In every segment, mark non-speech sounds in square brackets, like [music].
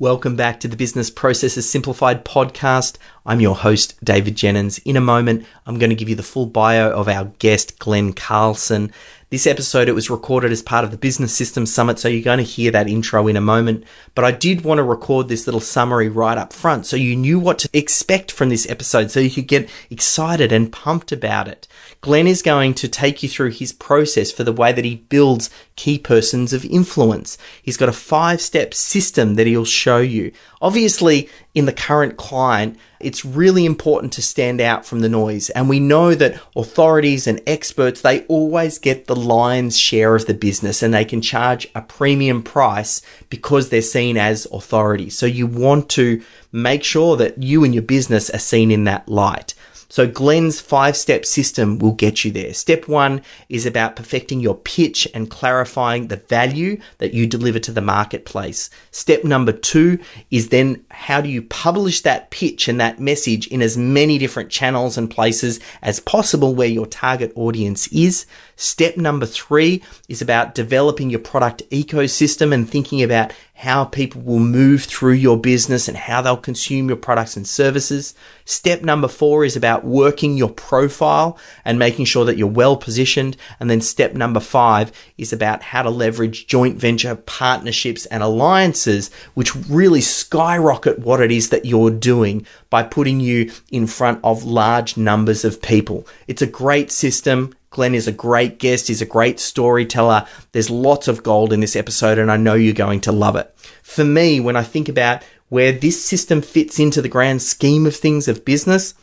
Welcome back to the Business Processes Simplified podcast. I'm your host, David Jenyns. In a moment, I'm going to give you the full bio of our guest, Glen Carlson. This episode, it was recorded as part of the Business Systems Summit, so you're going to hear that intro in a moment. But I did want to record this little summary right up front so you knew what to expect from this episode, so you could get excited and pumped about it. Glen is going to take you through his process for the way that he builds key persons of influence. He's got a five step system that he'll show you. Obviously, in the current client, it's really important to stand out from the noise. And we know that authorities and experts, they always get the lion's share of the business and they can charge a premium price because they're seen as authority. So you want to make sure that you and your business are seen in that light. So Glen's five step system will get you there. Step one is about perfecting your pitch and clarifying the value that you deliver to the marketplace. Step number two is then how do you publish that pitch and that message in as many different channels and places as possible where your target audience is. Step number three is about developing your product ecosystem and thinking about how people will move through your business and how they'll consume your products and services. Step number four is about working your profile and making sure that you're well positioned. And then step number five is about how to leverage joint venture partnerships and alliances, which really skyrocket what it is that you're doing by putting you in front of large numbers of people. It's a great system. Glen is a great guest. He's a great storyteller. There's lots of gold in this episode, and I know you're going to love it. For me, when I think about where this system fits into the grand scheme of things of business,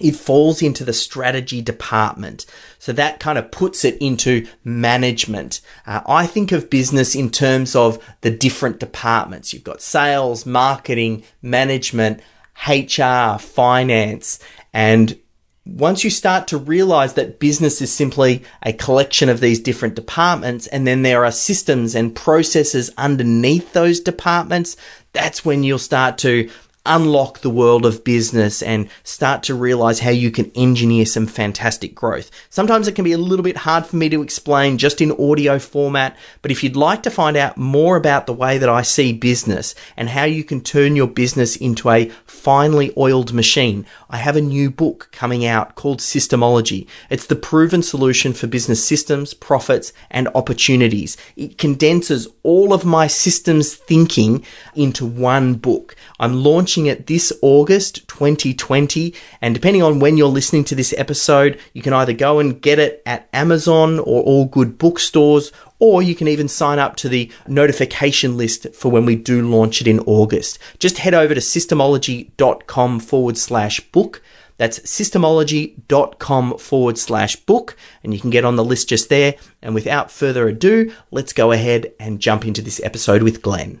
it falls into the strategy department. So that kind of puts it into management. Uh, I think of business in terms of the different departments. You've got sales, marketing, management, HR, finance, and once you start to realize that business is simply a collection of these different departments and then there are systems and processes underneath those departments, that's when you'll start to unlock the world of business and start to realize how you can engineer some fantastic growth. Sometimes it can be a little bit hard for me to explain just in audio format, but if you'd like to find out more about the way that I see business and how you can turn your business into a finely oiled machine, I have a new book coming out called Systemology. It's the proven solution for business systems, profits, and opportunities. It condenses all of my systems thinking into one book. I'm launching it this August 2020. And depending on when you're listening to this episode, you can either go and get it at Amazon or all good bookstores, or you can even sign up to the notification list for when we do launch it in August. Just head over to systemology.com forward slash book. That's systemology.com forward slash book, and you can get on the list just there. And without further ado, let's go ahead and jump into this episode with Glen.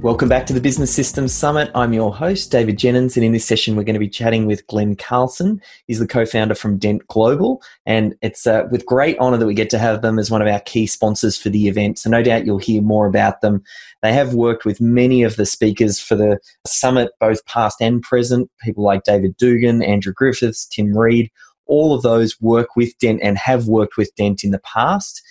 Welcome back to the Business Systems Summit. I'm your host, David Jenyns, and in this session, we're going to be chatting with Glen Carlson. He's the co founder from Dent Global, and it's uh, with great honor that we get to have them as one of our key sponsors for the event. So, no doubt you'll hear more about them. They have worked with many of the speakers for the summit, both past and present, people like David Dugan, Andrew Griffiths, Tim Reid. All of those work with Dent and have worked with Dent in the past.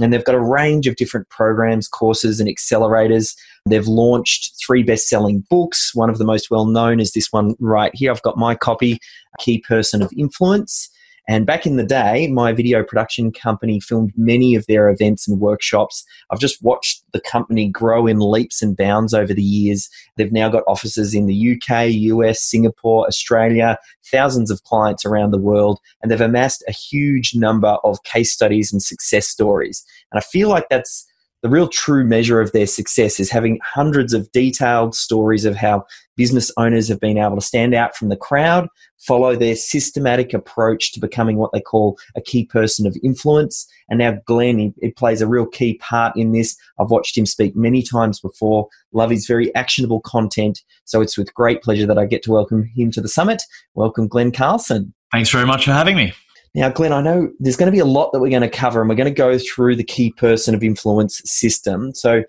And they've got a range of different programs, courses, and accelerators. They've launched three best selling books. One of the most well known is this one right here. I've got my copy, Key Person of Influence. And back in the day, my video production company filmed many of their events and workshops. I've just watched the company grow in leaps and bounds over the years. They've now got offices in the UK, US, Singapore, Australia, thousands of clients around the world, and they've amassed a huge number of case studies and success stories. And I feel like that's the real true measure of their success is having hundreds of detailed stories of how business owners have been able to stand out from the crowd, follow their systematic approach to becoming what they call a key person of influence. And now Glen, he, he plays a real key part in this. I've watched him speak many times before, love his very actionable content. So it's with great pleasure that I get to welcome him to the summit. Welcome, Glen Carlson. Thanks very much for having me. Now, Glen, I know there's going to be a lot that we're going to cover, and we're going to go through the key person of influence system. So,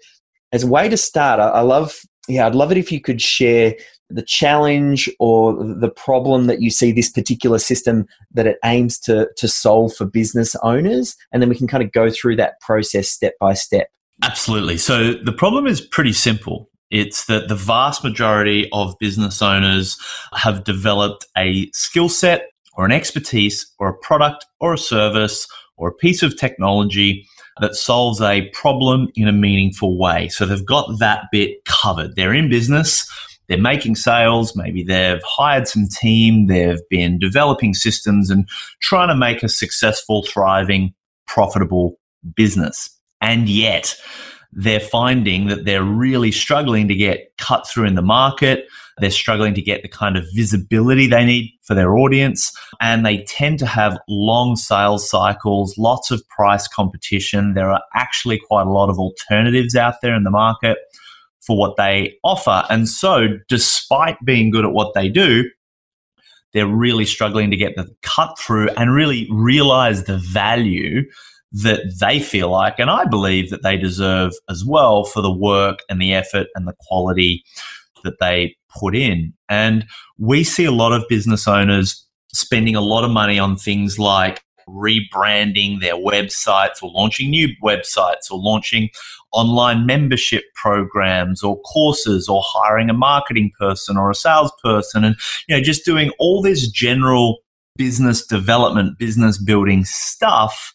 as a way to start, I love, yeah, I'd love it if you could share the challenge or the problem that you see this particular system that it aims to to solve for business owners, and then we can kind of go through that process step by step. Absolutely. So the problem is pretty simple. It's that the vast majority of business owners have developed a skill set or an expertise or a product or a service or a piece of technology that solves a problem in a meaningful way. So they've got that bit covered. They're in business, they're making sales, maybe they've hired some team, they've been developing systems and trying to make a successful, thriving, profitable business. And yet, they're finding that they're really struggling to get cut through in the market. They're struggling to get the kind of visibility they need for their audience. And they tend to have long sales cycles, lots of price competition. There are actually quite a lot of alternatives out there in the market for what they offer. And so, despite being good at what they do, they're really struggling to get the cut through and really realize the value that they feel like, and I believe that they deserve as well for the work and the effort and the quality that they put in. And we see a lot of business owners spending a lot of money on things like rebranding their websites or launching new websites or launching online membership programs or courses or hiring a marketing person or a salesperson and you know just doing all this general business development business building stuff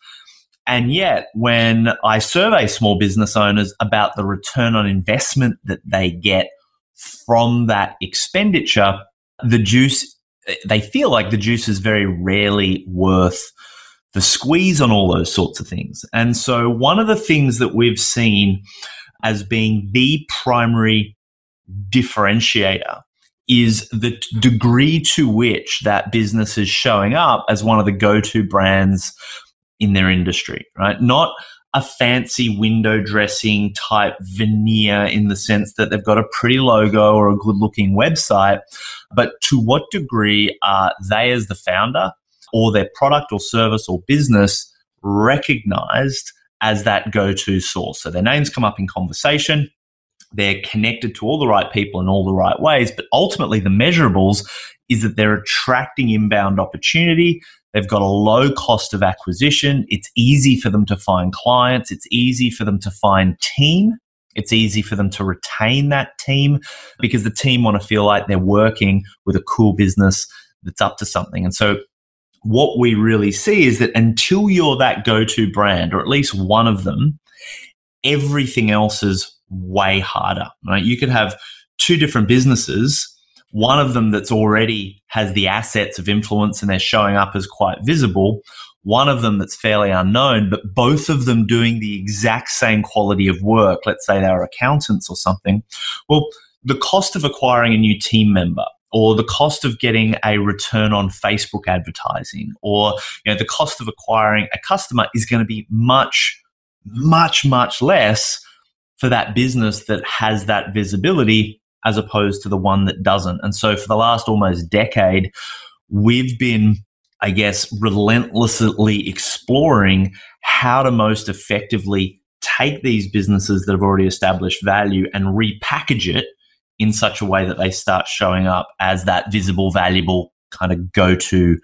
and yet, when I survey small business owners about the return on investment that they get from that expenditure, the juice, they feel like the juice is very rarely worth the squeeze on all those sorts of things. And so, one of the things that we've seen as being the primary differentiator is the degree to which that business is showing up as one of the go to brands in their industry, right? Not a fancy window dressing type veneer in the sense that they've got a pretty logo or a good looking website, but to what degree are they, as the founder, or their product or service or business recognized as that go to source? So their names come up in conversation. They're connected to all the right people in all the right ways, but ultimately the measurables is that they're attracting inbound opportunity. They've got a low cost of acquisition. It's easy for them to find clients. It's easy for them to find team. It's easy for them to retain that team because the team want to feel like they're working with a cool business that's up to something. And so what we really see is that until you're that go-to brand or at least one of them, everything else is way harder, right? You could have two different businesses one of them that's already has the assets of influence and they're showing up as quite visible, one of them that's fairly unknown, but both of them doing the exact same quality of work. Let's say they're accountants or something. Well, the cost of acquiring a new team member or the cost of getting a return on Facebook advertising or you know the cost of acquiring a customer is going to be much much much less for that business that has that visibility as opposed to the one that doesn't. And so for the last almost decade, we've been, I guess, relentlessly exploring how to most effectively take these businesses that have already established value and repackage it in such a way that they start showing up as that visible, valuable kind of go to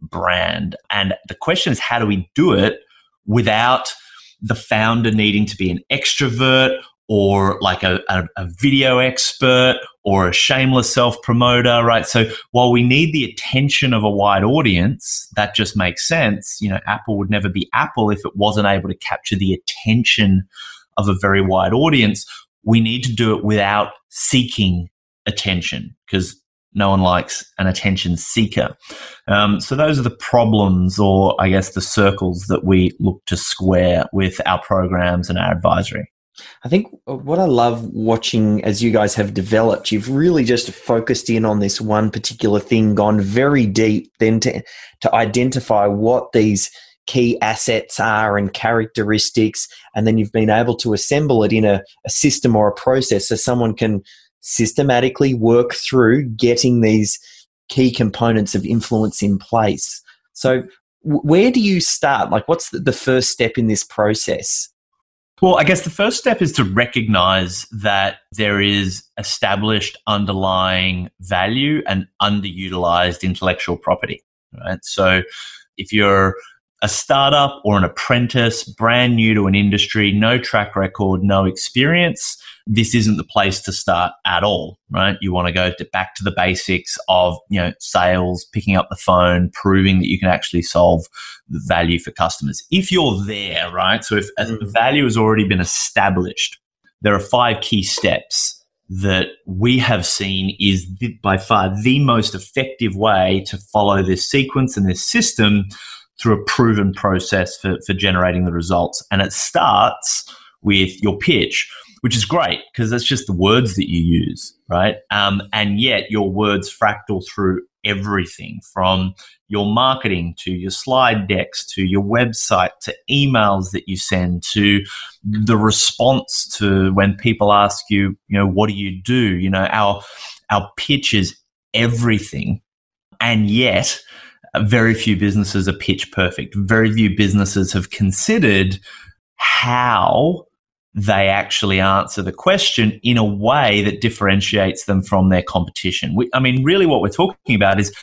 brand. And the question is, how do we do it without the founder needing to be an extrovert or like a, a, a video expert or a shameless self promoter, right? So while we need the attention of a wide audience, that just makes sense. You know, Apple would never be Apple if it wasn't able to capture the attention of a very wide audience. We need to do it without seeking attention because no one likes an attention seeker. Um, so those are the problems, or I guess the circles that we look to square with our programs and our advisory. I think uh, what I love watching as you guys have developed, you've really just focused in on this one particular thing, gone very deep, then to, to identify what these key assets are and characteristics, and then you've been able to assemble it in a, a system or a process so someone can systematically work through getting these key components of influence in place. So, where do you start? Like, what's the first step in this process? Well, I guess the first step is to recognize that there is established underlying value and underutilized intellectual property. Right. So if you're a startup or an apprentice, brand new to an industry, no track record, no experience, this isn't the place to start at all, right? You want to go to back to the basics of, you know, sales, picking up the phone, proving that you can actually solve the value for customers. If you're there, right? So if mm. value has already been established, there are five key steps that we have seen is the, by far the most effective way to follow this sequence and this system through a proven process for, for generating the results. And it starts with your pitch, which is great because that's just the words that you use, right? Um, and yet your words fractal through everything from your marketing to your slide decks to your website to emails that you send to the response to when people ask you, you know, what do you do? You know, our our pitch is everything. And yet very few businesses are pitch perfect. Very few businesses have considered how they actually answer the question in a way that differentiates them from their competition. We, I mean, really, what we're talking about is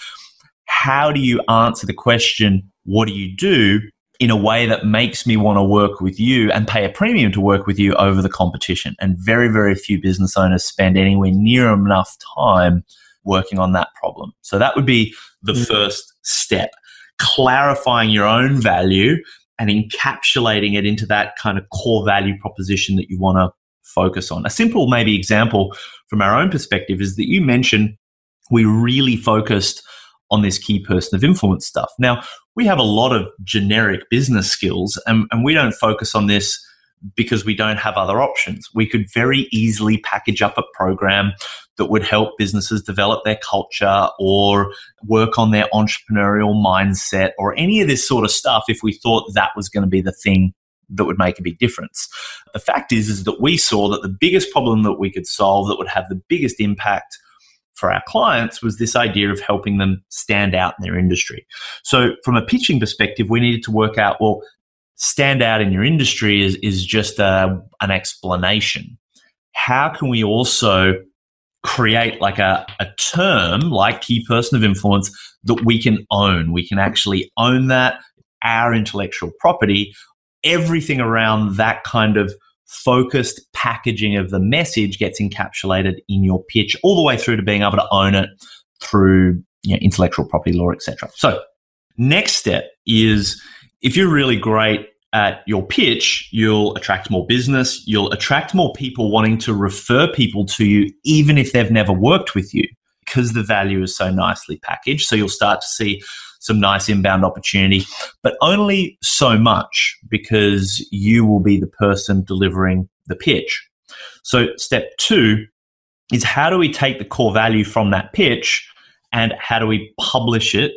how do you answer the question, what do you do, in a way that makes me want to work with you and pay a premium to work with you over the competition? And very, very few business owners spend anywhere near enough time working on that problem. So that would be the mm. first step. Clarifying your own value and encapsulating it into that kind of core value proposition that you want to focus on. A simple, maybe, example from our own perspective is that you mentioned we really focused on this key person of influence stuff. Now, we have a lot of generic business skills, and, and we don't focus on this because we don't have other options. We could very easily package up a program that would help businesses develop their culture or work on their entrepreneurial mindset or any of this sort of stuff if we thought that was going to be the thing that would make a big difference. The fact is is that we saw that the biggest problem that we could solve that would have the biggest impact for our clients was this idea of helping them stand out in their industry. So from a pitching perspective, we needed to work out well stand out in your industry is is just a, an explanation. How can we also create like a, a term like key person of influence that we can own. We can actually own that, our intellectual property, everything around that kind of focused packaging of the message gets encapsulated in your pitch all the way through to being able to own it through you know, intellectual property law, etc. So next step is if you're really great at your pitch, you'll attract more business, you'll attract more people wanting to refer people to you, even if they've never worked with you, because the value is so nicely packaged. So you'll start to see some nice inbound opportunity, but only so much because you will be the person delivering the pitch. So, step two is how do we take the core value from that pitch and how do we publish it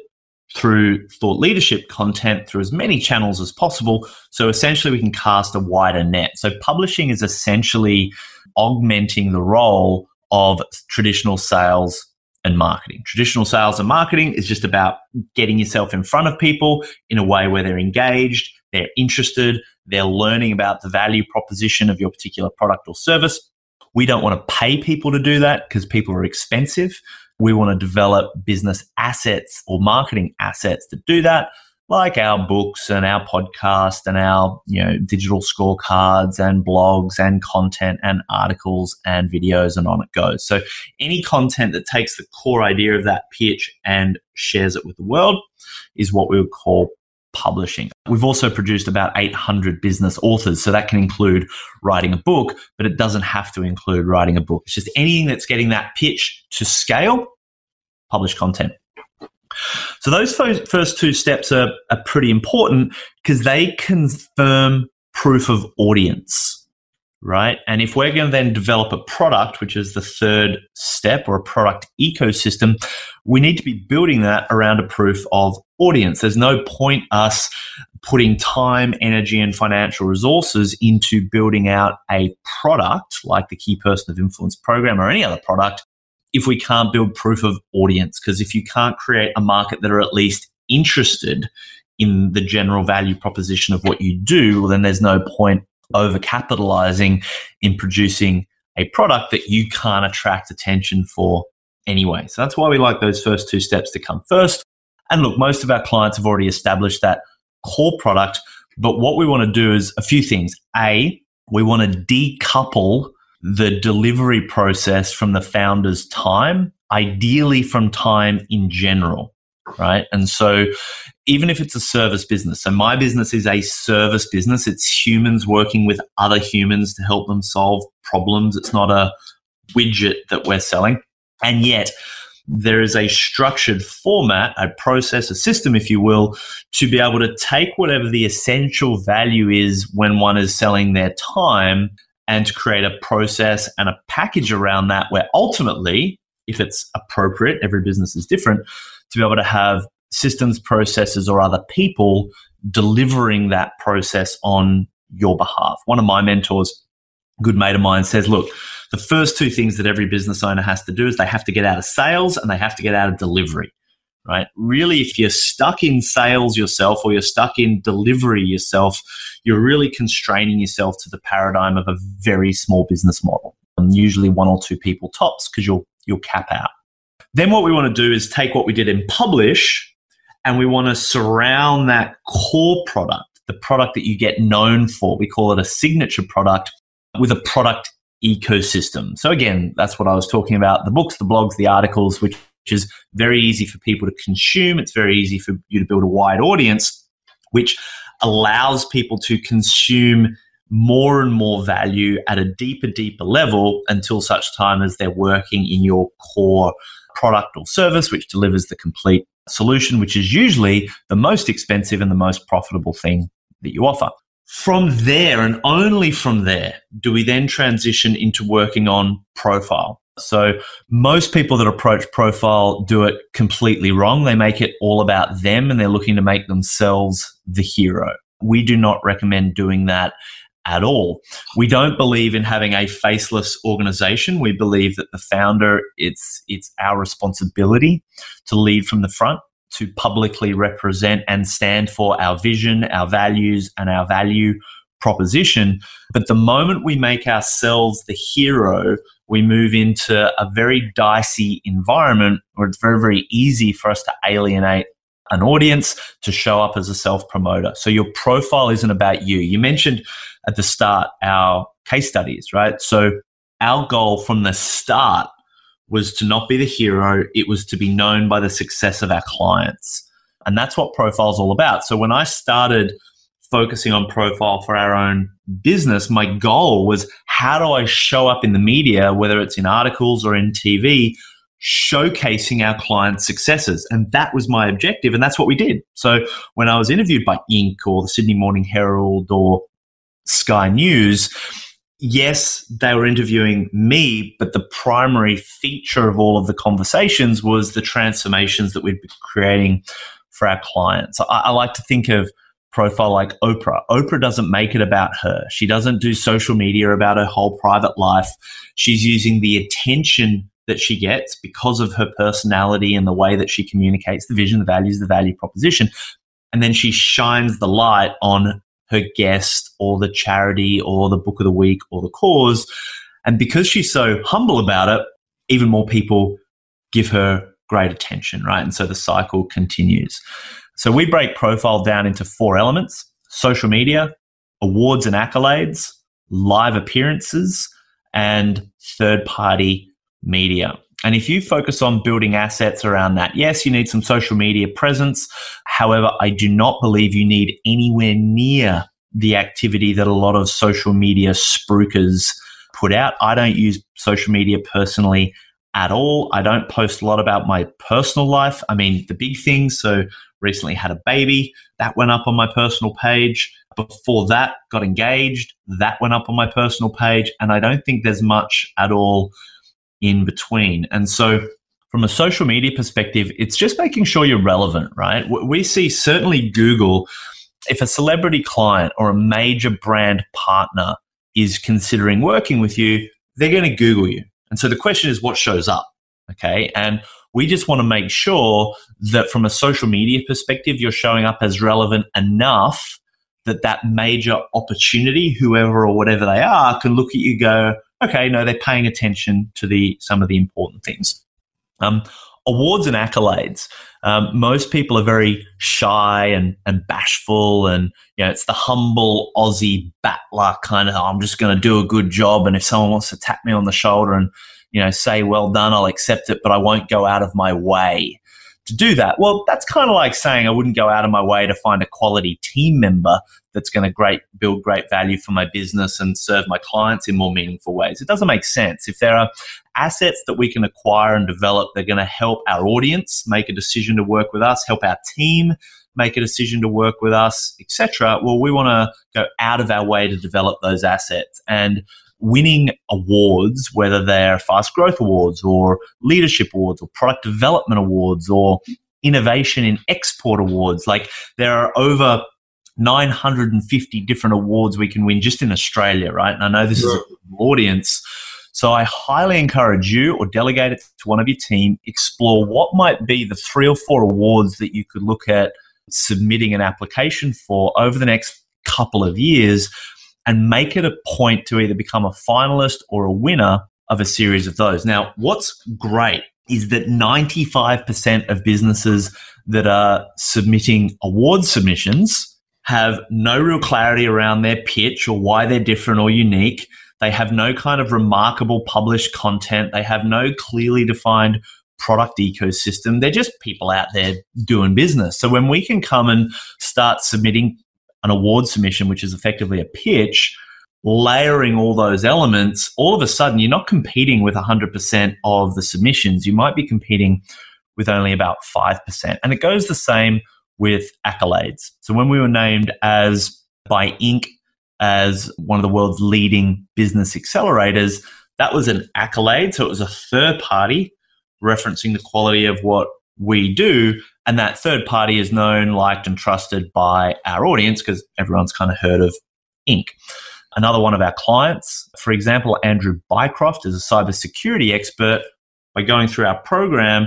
through thought leadership content through as many channels as possible. So essentially, we can cast a wider net. So, publishing is essentially augmenting the role of traditional sales and marketing. Traditional sales and marketing is just about getting yourself in front of people in a way where they're engaged, they're interested, they're learning about the value proposition of your particular product or service. We don't want to pay people to do that because people are expensive we want to develop business assets or marketing assets to do that like our books and our podcast and our you know digital scorecards and blogs and content and articles and videos and on it goes. So any content that takes the core idea of that pitch and shares it with the world is what we would call publishing. We've also produced about 800 business authors. So that can include writing a book, but it doesn't have to include writing a book. It's just anything that's getting that pitch to scale, publish content. So those first two steps are, are pretty important because they confirm proof of audience. right? And if we're going to then develop a product, which is the third step or a product ecosystem, we need to be building that around a proof of audience. There's no point us putting time, energy, and financial resources into building out a product like the Key Person of Influence program or any other product if we can't build proof of audience. Because if you can't create a market that are at least interested in the general value proposition of what you do, well, then there's no point over capitalizing in producing a product that you can't attract attention for anyway. So that's why we like those first two steps to come first. And look, most of our clients have already established that core product. But what we want to do is a few things. A, we want to decouple the delivery process from the founder's time, ideally from time in general right? And so even if it's a service business, so my business is a service business, it's humans working with other humans to help them solve problems. It's not a widget that we're selling. And yet, there is a structured format, a process, a system, if you will, to be able to take whatever the essential value is when one is selling their time and to create a process and a package around that where ultimately, if it's appropriate, every business is different, to be able to have systems, processes, or other people delivering that process on your behalf. One of my mentors, good mate of mine, says, look, the first two things that every business owner has to do is they have to get out of sales and they have to get out of delivery. Right? Really, if you're stuck in sales yourself or you're stuck in delivery yourself, you're really constraining yourself to the paradigm of a very small business model. And usually one or two people tops because you'll you'll cap out. Then what we want to do is take what we did in publish and we want to surround that core product, the product that you get known for. We call it a signature product with a product ecosystem. So again, that's what I was talking about, the books, the blogs, the articles, which, is very easy for people to consume. It's very easy for you to build a wide audience, which allows people to consume more and more value at a deeper, deeper level until such time as they're working in your core product or service, which delivers the complete solution, which is usually the most expensive and the most profitable thing that you offer. From there, and only from there, do we then transition into working on profile. So, most people that approach profile do it completely wrong. They make it all about them and they're looking to make themselves the hero. We do not recommend doing that at all. We don't believe in having a faceless organization. We believe that the founder, it's, it's our responsibility to lead from the front, to publicly represent and stand for our vision, our values, and our value proposition. But the moment we make ourselves the hero, we move into a very dicey environment where it's very, very easy for us to alienate an audience to show up as a self promoter. So your profile isn't about you. You mentioned at the start our case studies, right? So our goal from the start was to not be the hero, it was to be known by the success of our clients. And that's what profile is all about. So when I started focusing on profile for our own business, my goal was how do I show up in the media, whether it's in articles or in TV, showcasing our clients' successes. And that was my objective. And that's what we did. So when I was interviewed by Inc. or the Sydney Morning Herald or Sky News, yes, they were interviewing me, but the primary feature of all of the conversations was the transformations that we'd be creating for our clients. I, I like to think of profile like Oprah. Oprah doesn't make it about her. She doesn't do social media about her whole private life. She's using the attention that she gets because of her personality and the way that she communicates the vision, the values, the value proposition. And then she shines the light on her guest or the charity or the book of the week or the cause. And because she's so humble about it, even more people give her great attention, right? And so the cycle continues. So we break profile down into four elements social media, awards and accolades, live appearances, and third party media. And if you focus on building assets around that, yes, you need some social media presence. However, I do not believe you need anywhere near the activity that a lot of social media spruikers put out. I don't use social media personally at all. I don't post a lot about my personal life. I mean, the big things. So, recently had a baby that went up on my personal page. before that, got engaged. That went up on my personal page. And I don't think there's much at all in between. And so, from a social media perspective, it's just making sure you're relevant, right? We see certainly Google, if a celebrity client or a major brand partner is considering working with you, they're going to Google you. And so the question is what shows up? Okay. And we just want to make sure that from a social media perspective, you're showing up as relevant enough that that major opportunity, whoever or whatever they are, can look at you go, okay, no, they're paying attention to the some of the important things. Um, awards and accolades. Um, most people are very shy and, and bashful, and you know it's the humble Aussie battler kind of. I'm just going to do a good job, and if someone wants to tap me on the shoulder and you know say well done, I'll accept it, but I won't go out of my way to do that. Well, that's kind of like saying I wouldn't go out of my way to find a quality team member that's going to great build great value for my business and serve my clients in more meaningful ways. It doesn't make sense. If there are assets that we can acquire and develop, they're going to help our audience make a decision to work with us, help our team make a decision to work with us, etc. Well, we want to go out of our way to develop those assets and winning awards, whether they're fast growth awards or leadership awards or product development awards or innovation in export awards. Like there are over 950 different awards we can win just in Australia, right? And I know this yeah. is an audience. So I highly encourage you or delegate it to one of your team, explore what might be the three or four awards that you could look at submitting an application for over the next couple of years and make it a point to either become a finalist or a winner of a series of those. Now, what's great is that 95% of businesses that are submitting award submissions have no real clarity around their pitch or why they're different or unique. They have no kind of remarkable published content. They have no clearly defined product ecosystem. They're just people out there doing business. So when we can come and start submitting an award submission, which is effectively a pitch, layering all those elements, all of a sudden you're not competing with 100% of the submissions. You might be competing with only about 5%. And it goes the same with accolades. So when we were named as by Inc. as one of the world's leading business accelerators, that was an accolade. So it was a third party referencing the quality of what we do. And that third party is known, liked, and trusted by our audience because everyone's kind of heard of Inc. Another one of our clients, for example, Andrew Bycroft, is a cybersecurity expert. By going through our program,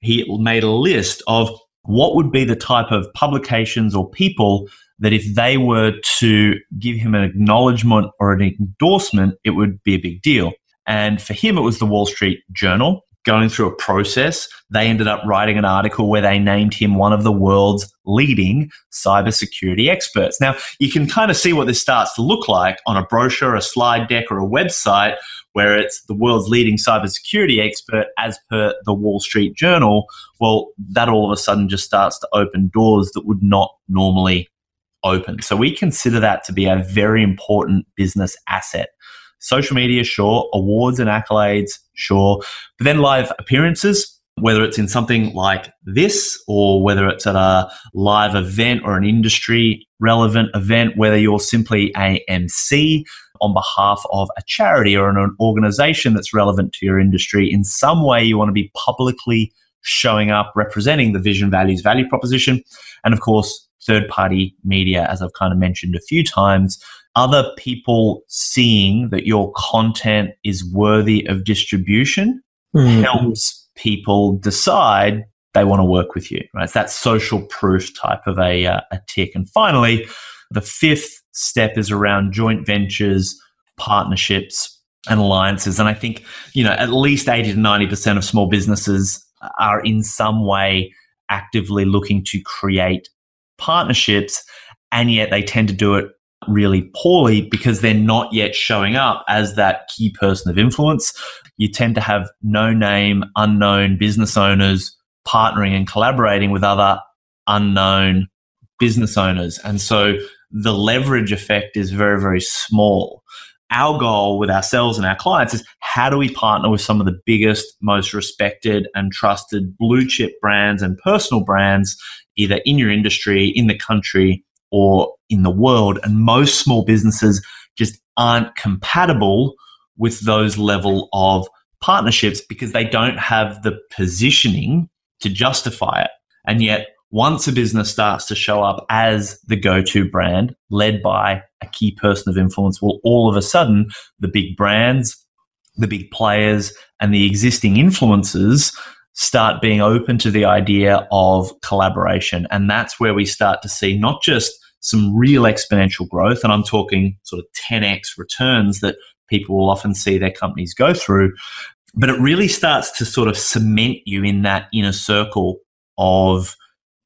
he made a list of what would be the type of publications or people that if they were to give him an acknowledgement or an endorsement, it would be a big deal. And for him, it was the Wall Street Journal. Going through a process, they ended up writing an article where they named him one of the world's leading cybersecurity experts. Now, you can kind of see what this starts to look like on a brochure, a slide deck, or a website where it's the world's leading cybersecurity expert as per the Wall Street Journal, well, that all of a sudden just starts to open doors that would not normally open. So we consider that to be a very important business asset. Social media, sure. Awards and accolades, sure. But then live appearances, whether it's in something like this or whether it's at a live event or an industry relevant event, whether you're simply a MC on behalf of a charity or an organization that's relevant to your industry. In some way, you want to be publicly showing up, representing the vision, values, value proposition. And of course, third party media, as I've kind of mentioned a few times, other people seeing that your content is worthy of distribution mm-hmm. helps people decide they want to work with you, right? It's that social proof type of a, uh, a tick. And finally, the fifth step is around joint ventures, partnerships, and alliances. And I think, you know, at least 80 to 90% of small businesses are in some way actively looking to create partnerships, and yet they tend to do it really poorly because they're not yet showing up as that key person of influence. You tend to have no name, unknown business owners partnering and collaborating with other unknown business owners. And so the leverage effect is very, very small. Our goal with ourselves and our clients is how do we partner with some of the biggest, most respected and trusted blue chip brands and personal brands, either in your industry, in the country, or in the world. And most small businesses just aren't compatible with those level of partnerships because they don't have the positioning to justify it. And yet, once a business starts to show up as the go to brand led by a key person of influence, well, all of a sudden, the big brands, the big players, and the existing influencers start being open to the idea of collaboration. And that's where we start to see not just some real exponential growth, and I'm talking sort of 10x returns that people will often see their companies go through, but it really starts to sort of cement you in that inner circle of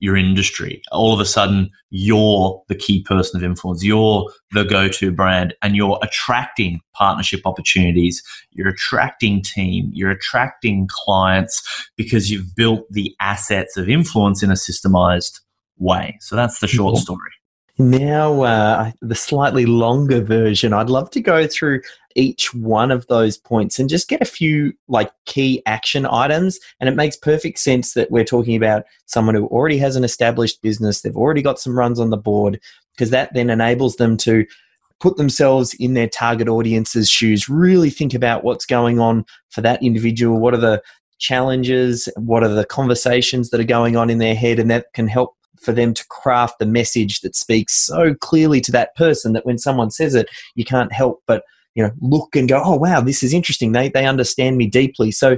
your industry. All of a sudden, you're the key person of influence. You're the go to brand and you're attracting partnership opportunities. You're attracting team. You're attracting clients because you've built the assets of influence in a systemized way. So that's the short mm-hmm. story. Now, uh, the slightly longer version, I'd love to go through each one of those points and just get a few like key action items. And it makes perfect sense that we're talking about someone who already has an established business, they've already got some runs on the board, because that then enables them to put themselves in their target audience's shoes, really think about what's going on for that individual, what are the challenges, what are the conversations that are going on in their head, and that can help for them to craft the message that speaks so clearly to that person that when someone says it, you can't help but you know look and go, oh wow, this is interesting. They they understand me deeply. So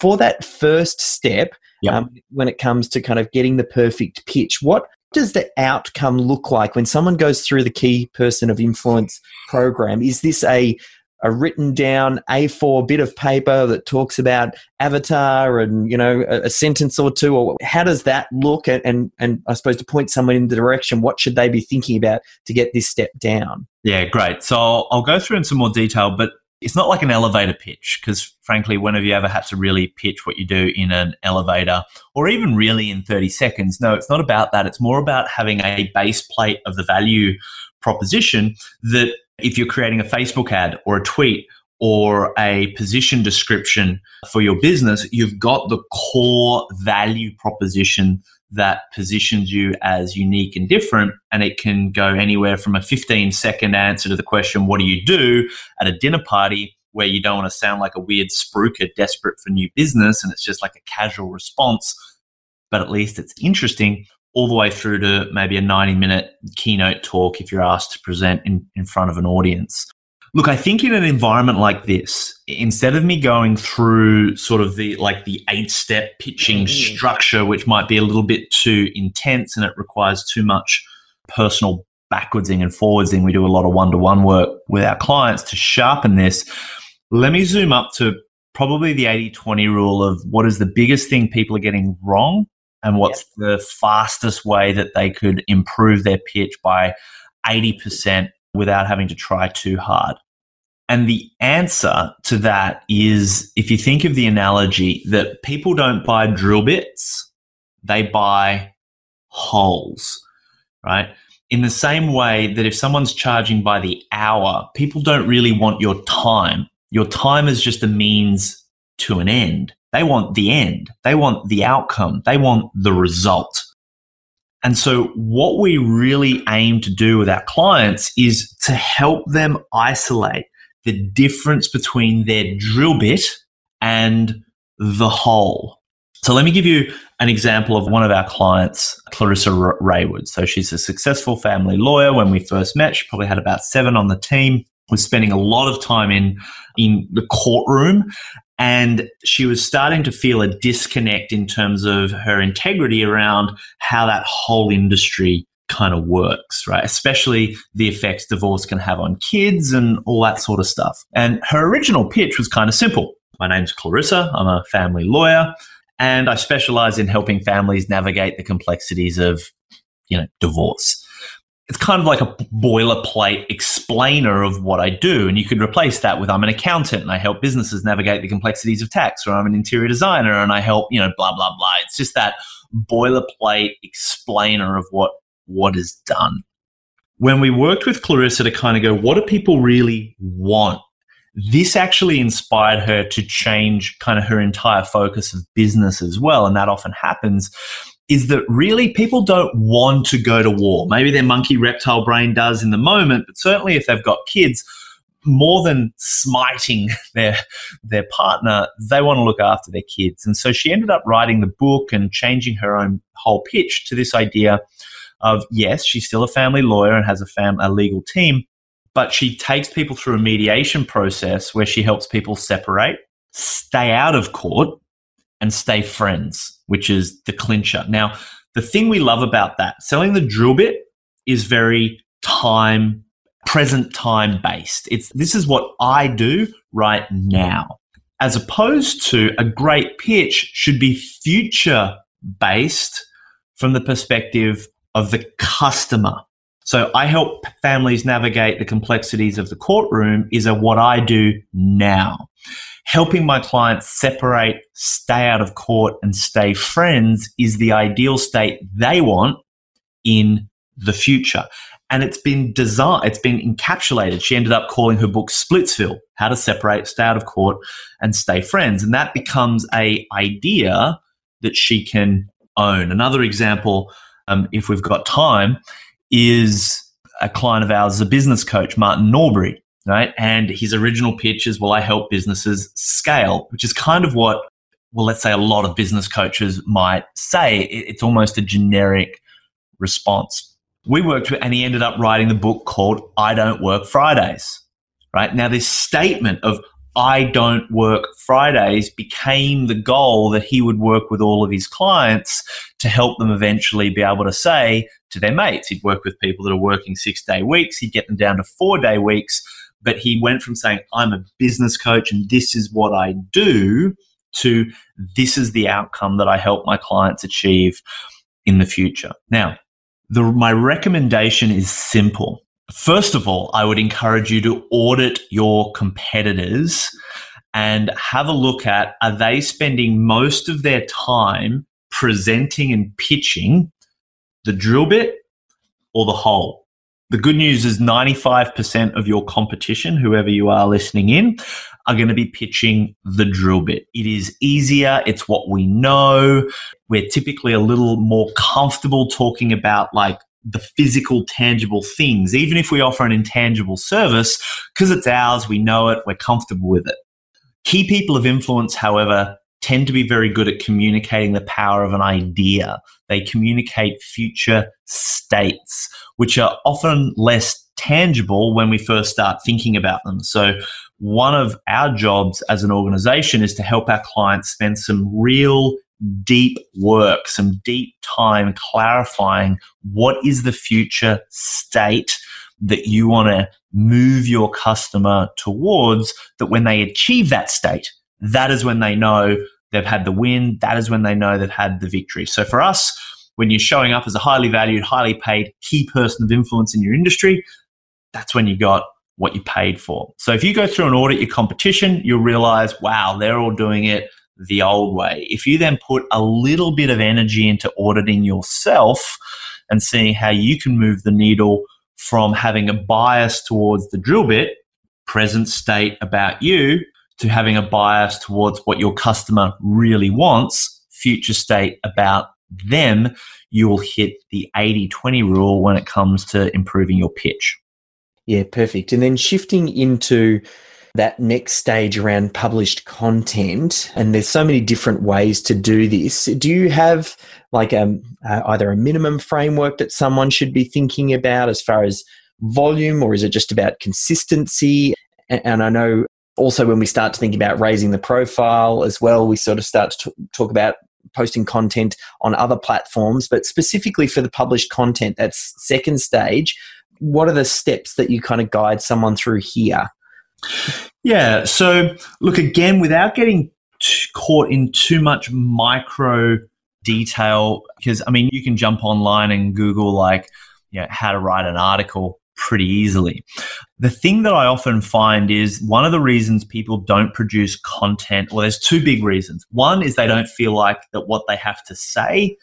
for that first step, yep. um, when it comes to kind of getting the perfect pitch, what does the outcome look like when someone goes through the key person of influence program? Is this a a written down A4 bit of paper that talks about avatar and you know a, a sentence or two or how does that look? And, and and I suppose to point someone in the direction what should they be thinking about to get this step down? Yeah great. So I'll, I'll go through in some more detail but it's not like an elevator pitch because frankly when have you ever had to really pitch what you do in an elevator or even really in 30 seconds? No it's not about that. It's more about having a base plate of the value proposition that if you're creating a Facebook ad or a tweet or a position description for your business, you've got the core value proposition that positions you as unique and different. And it can go anywhere from a 15 second answer to the question, What do you do at a dinner party? Where you don't want to sound like a weird spruiker desperate for new business and it's just like a casual response, but at least it's interesting all the way through to maybe a 90 minute keynote talk if you're asked to present in, in front of an audience. Look, I think in an environment like this, instead of me going through sort of the like the eight step pitching mm-hmm. structure, which might be a little bit too intense and it requires too much personal backwardsing and forwardsing, we do a lot of one to one work with our clients to sharpen this. Let me zoom up to probably the 80 20 rule of what is the biggest thing people are getting wrong and what's the fastest way that they could improve their pitch by 80% without having to try too hard. And the answer to that is if you think of the analogy that people don't buy drill bits, they buy holes, right? In the same way that if someone's charging by the hour, people don't really want your time. Your time is just a means to an end. They want the end. They want the outcome. They want the result. And so what we really aim to do with our clients is to help them isolate the difference between their drill bit and the hole. So let me give you an example of one of our clients, Clarissa Rayward. So she's a successful family lawyer. When we first met, she probably had about seven on the team, was spending a lot of time in, in the courtroom and she was starting to feel a disconnect in terms of her integrity around how that whole industry kind of works, right? Especially the effects divorce can have on kids and all that sort of stuff. And her original pitch was kind of simple. My name's Clarissa. I'm a family lawyer and I specialize in helping families navigate the complexities of, you know, divorce it's kind of like a boilerplate explainer of what I do. And you could replace that with I'm an accountant and I help businesses navigate the complexities of tax, or I'm an interior designer and I help, you know, blah, blah, blah. It's just that boilerplate explainer of what what is done. When we worked with Clarissa to kind of go, what do people really want? This actually inspired her to change kind of her entire focus of business as well. And that often happens is that really people don't want to go to war. Maybe their monkey reptile brain does in the moment, but certainly if they've got kids, more than smiting [laughs] their their partner, they want to look after their kids. And so she ended up writing the book and changing her own whole pitch to this idea of yes, she's still a family lawyer and has a fam a legal team, but she takes people through a mediation process where she helps people separate, stay out of court, and stay friends, which is the clincher. Now, the thing we love about that, selling the drill bit is very time present time based. It's this is what I do right now. As opposed to a great pitch should be future based from the perspective of the customer. So I help families navigate the complexities of the courtroom is a what I do now. Helping my clients separate, stay out of court and stay friends is the ideal state they want in the future and it's been designed, it's been encapsulated. She ended up calling her book Splitsville: How to Separate, Stay Out of Court, and Stay Friends, and that becomes a idea that she can own. Another example, um, if we've got time, is a client of ours, a business coach, Martin Norbury, right? And his original pitch is, "Well, I help businesses scale," which is kind of what, well, let's say a lot of business coaches might say. It's almost a generic response we worked with, and he ended up writing the book called I Don't Work Fridays. Right now, this statement of I don't work Fridays became the goal that he would work with all of his clients to help them eventually be able to say to their mates. He'd work with people that are working six day weeks, he'd get them down to four day weeks. But he went from saying, I'm a business coach and this is what I do, to this is the outcome that I help my clients achieve in the future. Now, the, my recommendation is simple. First of all, I would encourage you to audit your competitors and have a look at are they spending most of their time presenting and pitching the drill bit or the hole? The good news is 95% of your competition, whoever you are listening in, are going to be pitching the drill bit. It is easier. It's what we know. We're typically a little more comfortable talking about like the physical, tangible things, even if we offer an intangible service, because it's ours, we know it, we're comfortable with it. Key people of influence, however, tend to be very good at communicating the power of an idea. They communicate future states, which are often less tangible when we first start thinking about them. So, one of our jobs as an organization is to help our clients spend some real deep work, some deep time clarifying what is the future state that you want to move your customer towards, that when they achieve that state, that is when they know they've had the win. That is when they know they've had the victory. So for us, when you're showing up as a highly valued, highly paid key person of influence in your industry, that's when you got what you paid for. So if you go through and audit your competition, you'll realize, wow, they're all doing it the old way. If you then put a little bit of energy into auditing yourself and seeing how you can move the needle from having a bias towards the drill bit, present state about you, to having a bias towards what your customer really wants, future state about them, you will hit the 80 20 rule when it comes to improving your pitch. Yeah, perfect. And then shifting into that next stage around published content, and there's so many different ways to do this. Do you have like a, um, uh, either a minimum framework that someone should be thinking about as far as volume, or is it just about consistency? And, and I know also when we start to think about raising the profile as well, we sort of start to t- talk about posting content on other platforms, but specifically for the published content, that's second stage what are the steps that you kind of guide someone through here? Yeah. So, look, again, without getting caught in too much micro detail, because I mean, you can jump online and Google, like, you know, how to write an article pretty easily. The thing that I often find is one of the reasons people don't produce content, well, there's two big reasons. One is they don't feel like that what they have to say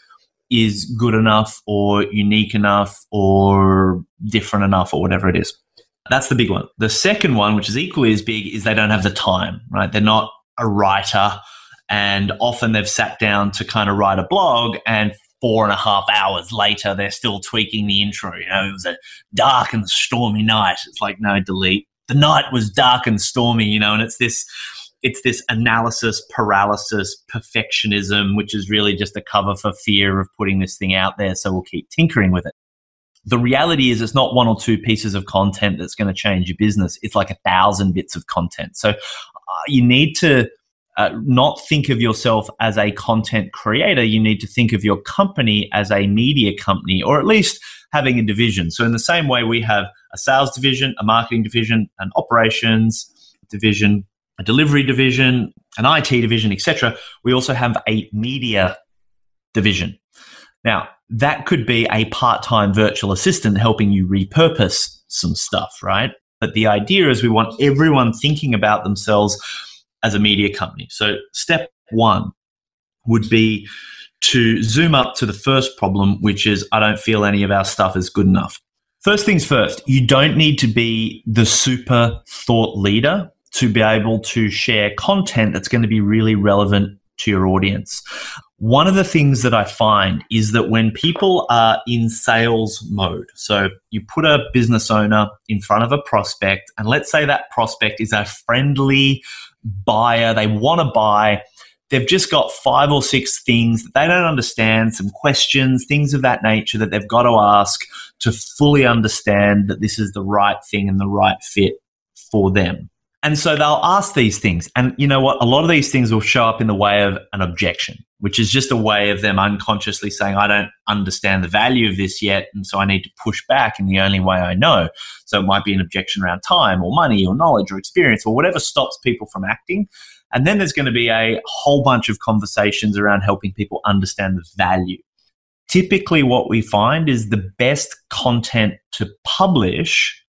is good enough or unique enough or different enough or whatever it is. That's the big one. The second one, which is equally as big, is they don't have the time, right? They're not a writer and often they've sat down to kind of write a blog and four and a half hours later, they're still tweaking the intro. You know, it was a dark and stormy night. It's like, no, delete. The night was dark and stormy, you know, and it's this it's this analysis paralysis perfectionism which is really just a cover for fear of putting this thing out there so we'll keep tinkering with it the reality is it's not one or two pieces of content that's going to change your business it's like a thousand bits of content so uh, you need to uh, not think of yourself as a content creator you need to think of your company as a media company or at least having a division so in the same way we have a sales division a marketing division an operations division a delivery division, an IT division, etc. We also have a media division. Now, that could be a part time virtual assistant helping you repurpose some stuff, right? But the idea is we want everyone thinking about themselves as a media company. So, step one would be to zoom up to the first problem, which is I don't feel any of our stuff is good enough. First things first, you don't need to be the super thought leader to be able to share content that's going to be really relevant to your audience. One of the things that I find is that when people are in sales mode, so you put a business owner in front of a prospect, and let's say that prospect is a friendly buyer, they want to buy, they've just got five or six things that they don't understand, some questions, things of that nature that they've got to ask to fully understand that this is the right thing and the right fit for them. And so they'll ask these things. And you know what? A lot of these things will show up in the way of an objection, which is just a way of them unconsciously saying, I don't understand the value of this yet. And so I need to push back in the only way I know. So it might be an objection around time or money or knowledge or experience or whatever stops people from acting. And then there's going to be a whole bunch of conversations around helping people understand the value. Typically, what we find is the best content to publish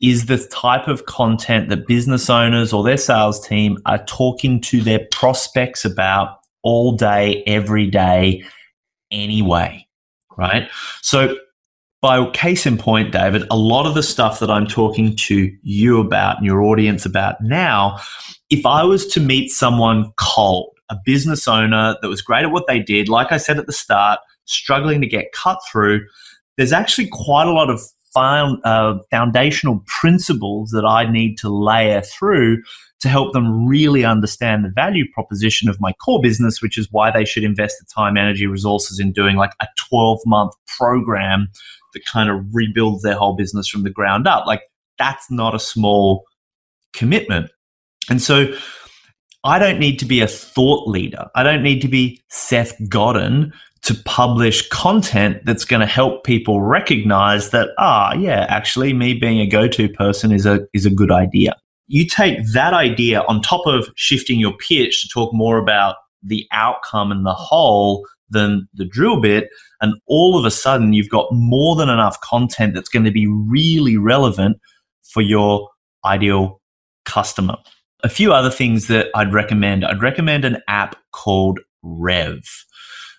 is the type of content that business owners or their sales team are talking to their prospects about all day, every day, anyway. Right. So, by case in point, David, a lot of the stuff that I'm talking to you about and your audience about now, if I was to meet someone cold, a business owner that was great at what they did, like I said at the start, struggling to get cut through, there's actually quite a lot of found, uh, foundational principles that I need to layer through to help them really understand the value proposition of my core business, which is why they should invest the time, energy, resources in doing like a 12 month program that kind of rebuilds their whole business from the ground up. Like that's not a small commitment. And so I don't need to be a thought leader. I don't need to be Seth Godin to publish content that's going to help people recognize that ah yeah actually me being a go-to person is a is a good idea. You take that idea on top of shifting your pitch to talk more about the outcome and the whole than the drill bit and all of a sudden you've got more than enough content that's going to be really relevant for your ideal customer. A few other things that I'd recommend. I'd recommend an app called Rev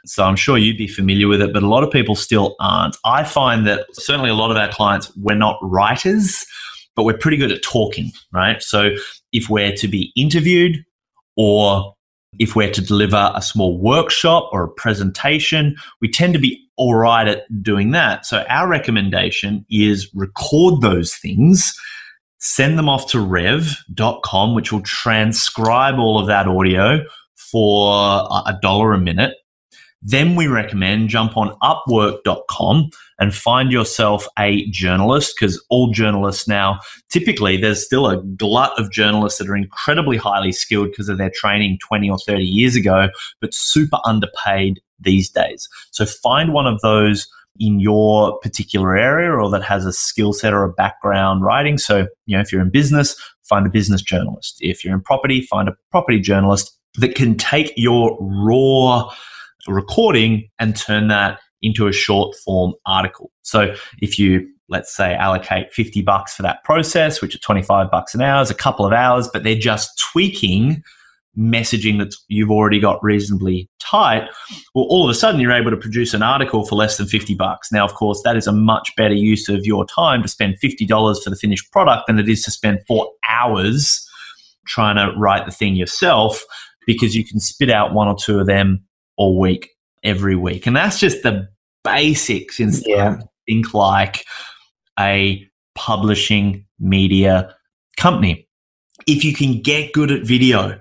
so I'm sure you'd be familiar with it, but a lot of people still aren't. I find that certainly a lot of our clients, we're not writers, but we're pretty good at talking, right? So if we're to be interviewed or if we're to deliver a small workshop or a presentation, we tend to be all right at doing that. So our recommendation is record those things, send them off to rev.com, which will transcribe all of that audio for a dollar a minute then we recommend jump on upwork.com and find yourself a journalist because all journalists now, typically, there's still a glut of journalists that are incredibly highly skilled because of their training 20 or 30 years ago, but super underpaid these days. So find one of those in your particular area or that has a skill set or a background writing. So, you know, if you're in business, find a business journalist. If you're in property, find a property journalist that can take your raw recording and turn that into a short form article. So if you let's say allocate 50 bucks for that process, which are 25 bucks an hour, is a couple of hours, but they're just tweaking messaging that you've already got reasonably tight, well, all of a sudden you're able to produce an article for less than 50 bucks. Now, of course, that is a much better use of your time to spend $50 for the finished product than it is to spend four hours trying to write the thing yourself because you can spit out one or two of them all week. every week. And that's just the basics in Yeah. think like a publishing media company. If you can get good at video,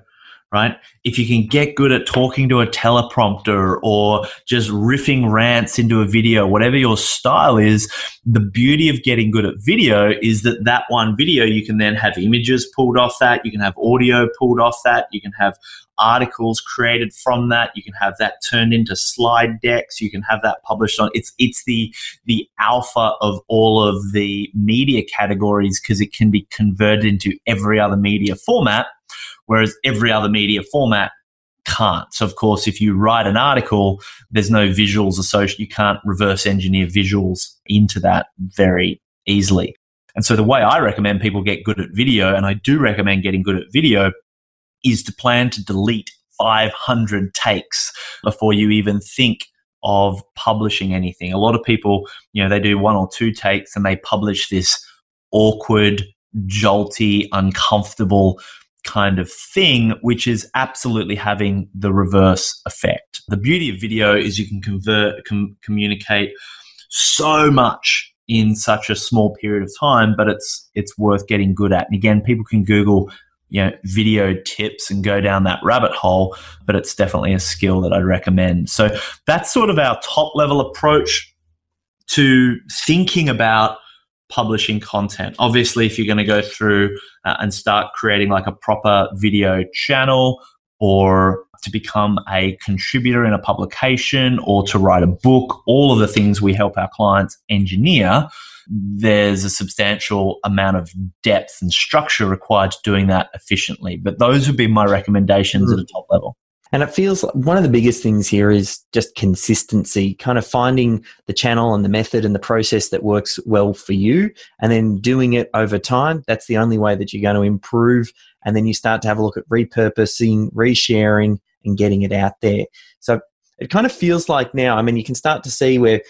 right? If you can get good at talking to a teleprompter or just riffing rants into a video, whatever your style is, the beauty of getting good at video is that that one video you can then have images pulled off that, you can have audio pulled off that, you can have articles created from that, you can have that turned into slide decks, you can have that published on it's it's the the alpha of all of the media categories because it can be converted into every other media format whereas every other media format can't. So, of course, if you write an article, there's no visuals associated. You can't reverse engineer visuals into that very easily. And so, the way I recommend people get good at video, and I do recommend getting good at video, is to plan to delete 500 takes before you even think of publishing anything. A lot of people, you know, they do one or two takes and they publish this awkward, jolty, uncomfortable kind of thing, which is absolutely having the reverse effect. The beauty of video is you can convert, com- communicate so much in such a small period of time, but it's it's worth getting good at. And again, people can Google you know video tips and go down that rabbit hole, but it's definitely a skill that I'd recommend. So that's sort of our top level approach to thinking about publishing content. Obviously, if you're going to go through uh, and start creating like a proper video channel or to become a contributor in a publication or to write a book, all of the things we help our clients engineer, there's a substantial amount of depth and structure required to doing that efficiently. But those would be my recommendations mm. at a top level. And it feels like one of the biggest things here is just consistency, kind of finding the channel and the method and the process that works well for you, and then doing it over time. That's the only way that you're going to improve. And then you start to have a look at repurposing, resharing, and getting it out there. So it kind of feels like now, I mean, you can start to see where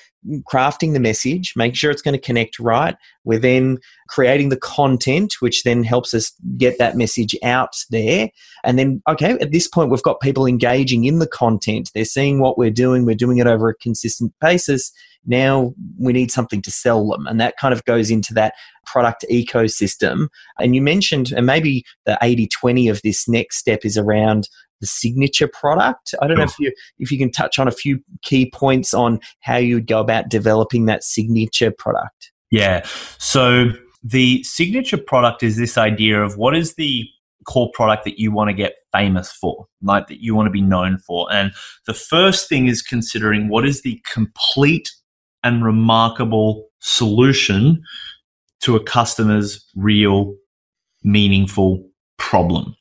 crafting the message, making sure it's going to connect right. We're then creating the content, which then helps us get that message out there. And then, okay, at this point, we've got people engaging in the content. They're seeing what we're doing, we're doing it over a consistent basis. Now we need something to sell them. And that kind of goes into that product ecosystem. And you mentioned, and maybe the 80 20 of this next step is around the signature product. I don't know if you if you can touch on a few key points on how you would go about developing that signature product. Yeah. So the signature product is this idea of what is the core product that you want to get famous for, like that you want to be known for. And the first thing is considering what is the complete and remarkable solution to a customer's real, meaningful problem.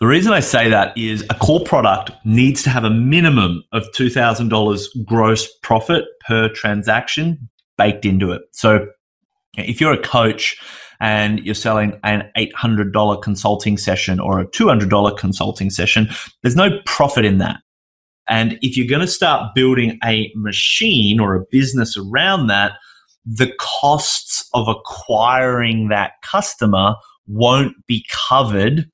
The reason I say that is a core product needs to have a minimum of $2,000 gross profit per transaction baked into it. So if you're a coach and you're selling an $800 consulting session or a $200 consulting session, there's no profit in that. And if you're going to start building a machine or a business around that, the costs of acquiring that customer won't be covered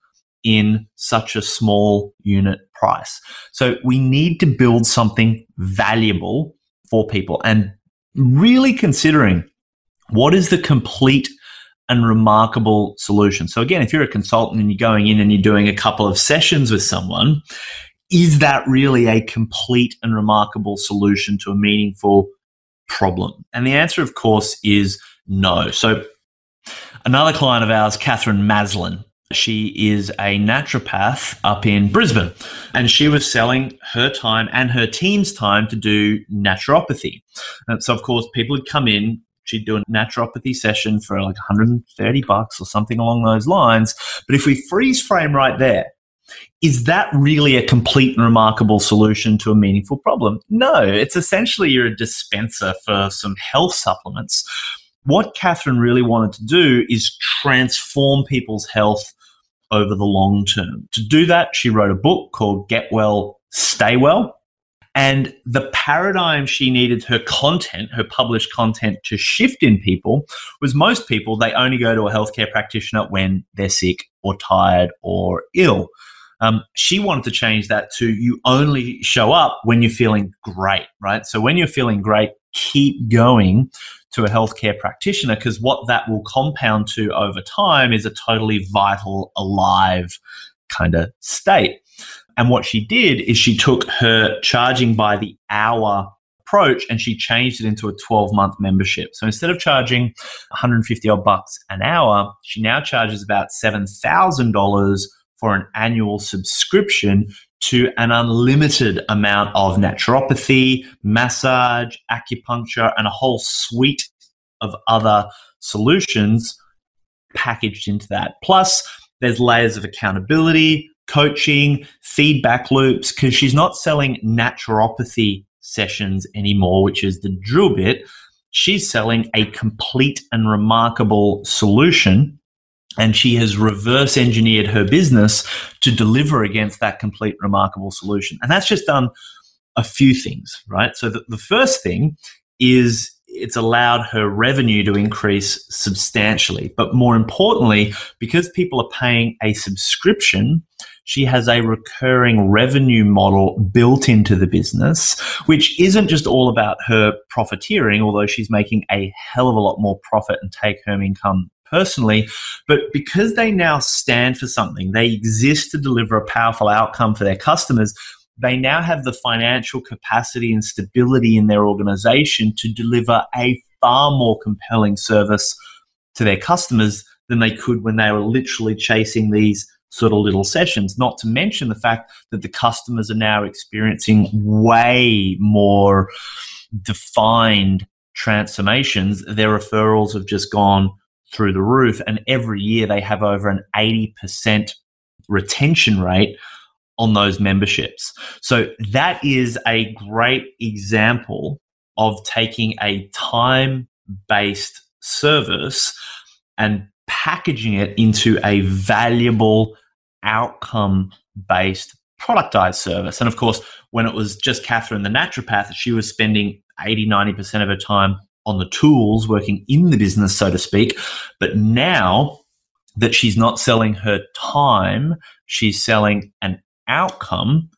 in such a small unit price. So we need to build something valuable for people and really considering what is the complete and remarkable solution. So again, if you're a consultant and you're going in and you're doing a couple of sessions with someone, is that really a complete and remarkable solution to a meaningful problem? And the answer, of course, is no. So another client of ours, Catherine Maslin, she is a naturopath up in Brisbane, and she was selling her time and her team's time to do naturopathy. And so, of course, people would come in. She'd do a naturopathy session for like 130 bucks or something along those lines. But if we freeze frame right there, is that really a complete and remarkable solution to a meaningful problem? No, it's essentially you're a dispenser for some health supplements. What Catherine really wanted to do is transform people's health over the long term. To do that, she wrote a book called Get Well, Stay Well. And the paradigm she needed her content, her published content to shift in people was most people, they only go to a healthcare practitioner when they're sick or tired or ill. Um, she wanted to change that to you only show up when you're feeling great, right? So when you're feeling great, keep going to a healthcare practitioner because what that will compound to over time is a totally vital, alive kind of state. And what she did is she took her charging by the hour approach and she changed it into a 12 month membership. So instead of charging 150 odd bucks an hour, she now charges about $7,000 for an annual subscription to an unlimited amount of naturopathy, massage, acupuncture, and a whole suite of other solutions packaged into that. Plus, there's layers of accountability, coaching, feedback loops, because she's not selling naturopathy sessions anymore, which is the drill bit. She's selling a complete and remarkable solution. And she has reverse engineered her business to deliver against that complete, remarkable solution. And that's just done a few things, right? So the, the first thing is it's allowed her revenue to increase substantially. But more importantly, because people are paying a subscription, she has a recurring revenue model built into the business, which isn't just all about her profiteering, although she's making a hell of a lot more profit and take home income personally, but because they now stand for something, they exist to deliver a powerful outcome for their customers, they now have the financial capacity and stability in their organization to deliver a far more compelling service to their customers than they could when they were literally chasing these sort of little sessions. Not to mention the fact that the customers are now experiencing way more defined transformations. Their referrals have just gone through the roof, and every year they have over an 80% retention rate on those memberships. So that is a great example of taking a time based service and packaging it into a valuable outcome based productized service. And of course, when it was just Catherine the naturopath, she was spending 80, 90% of her time on the tools, working in the business, so to speak. But now that she's not selling her time, she's selling an outcome,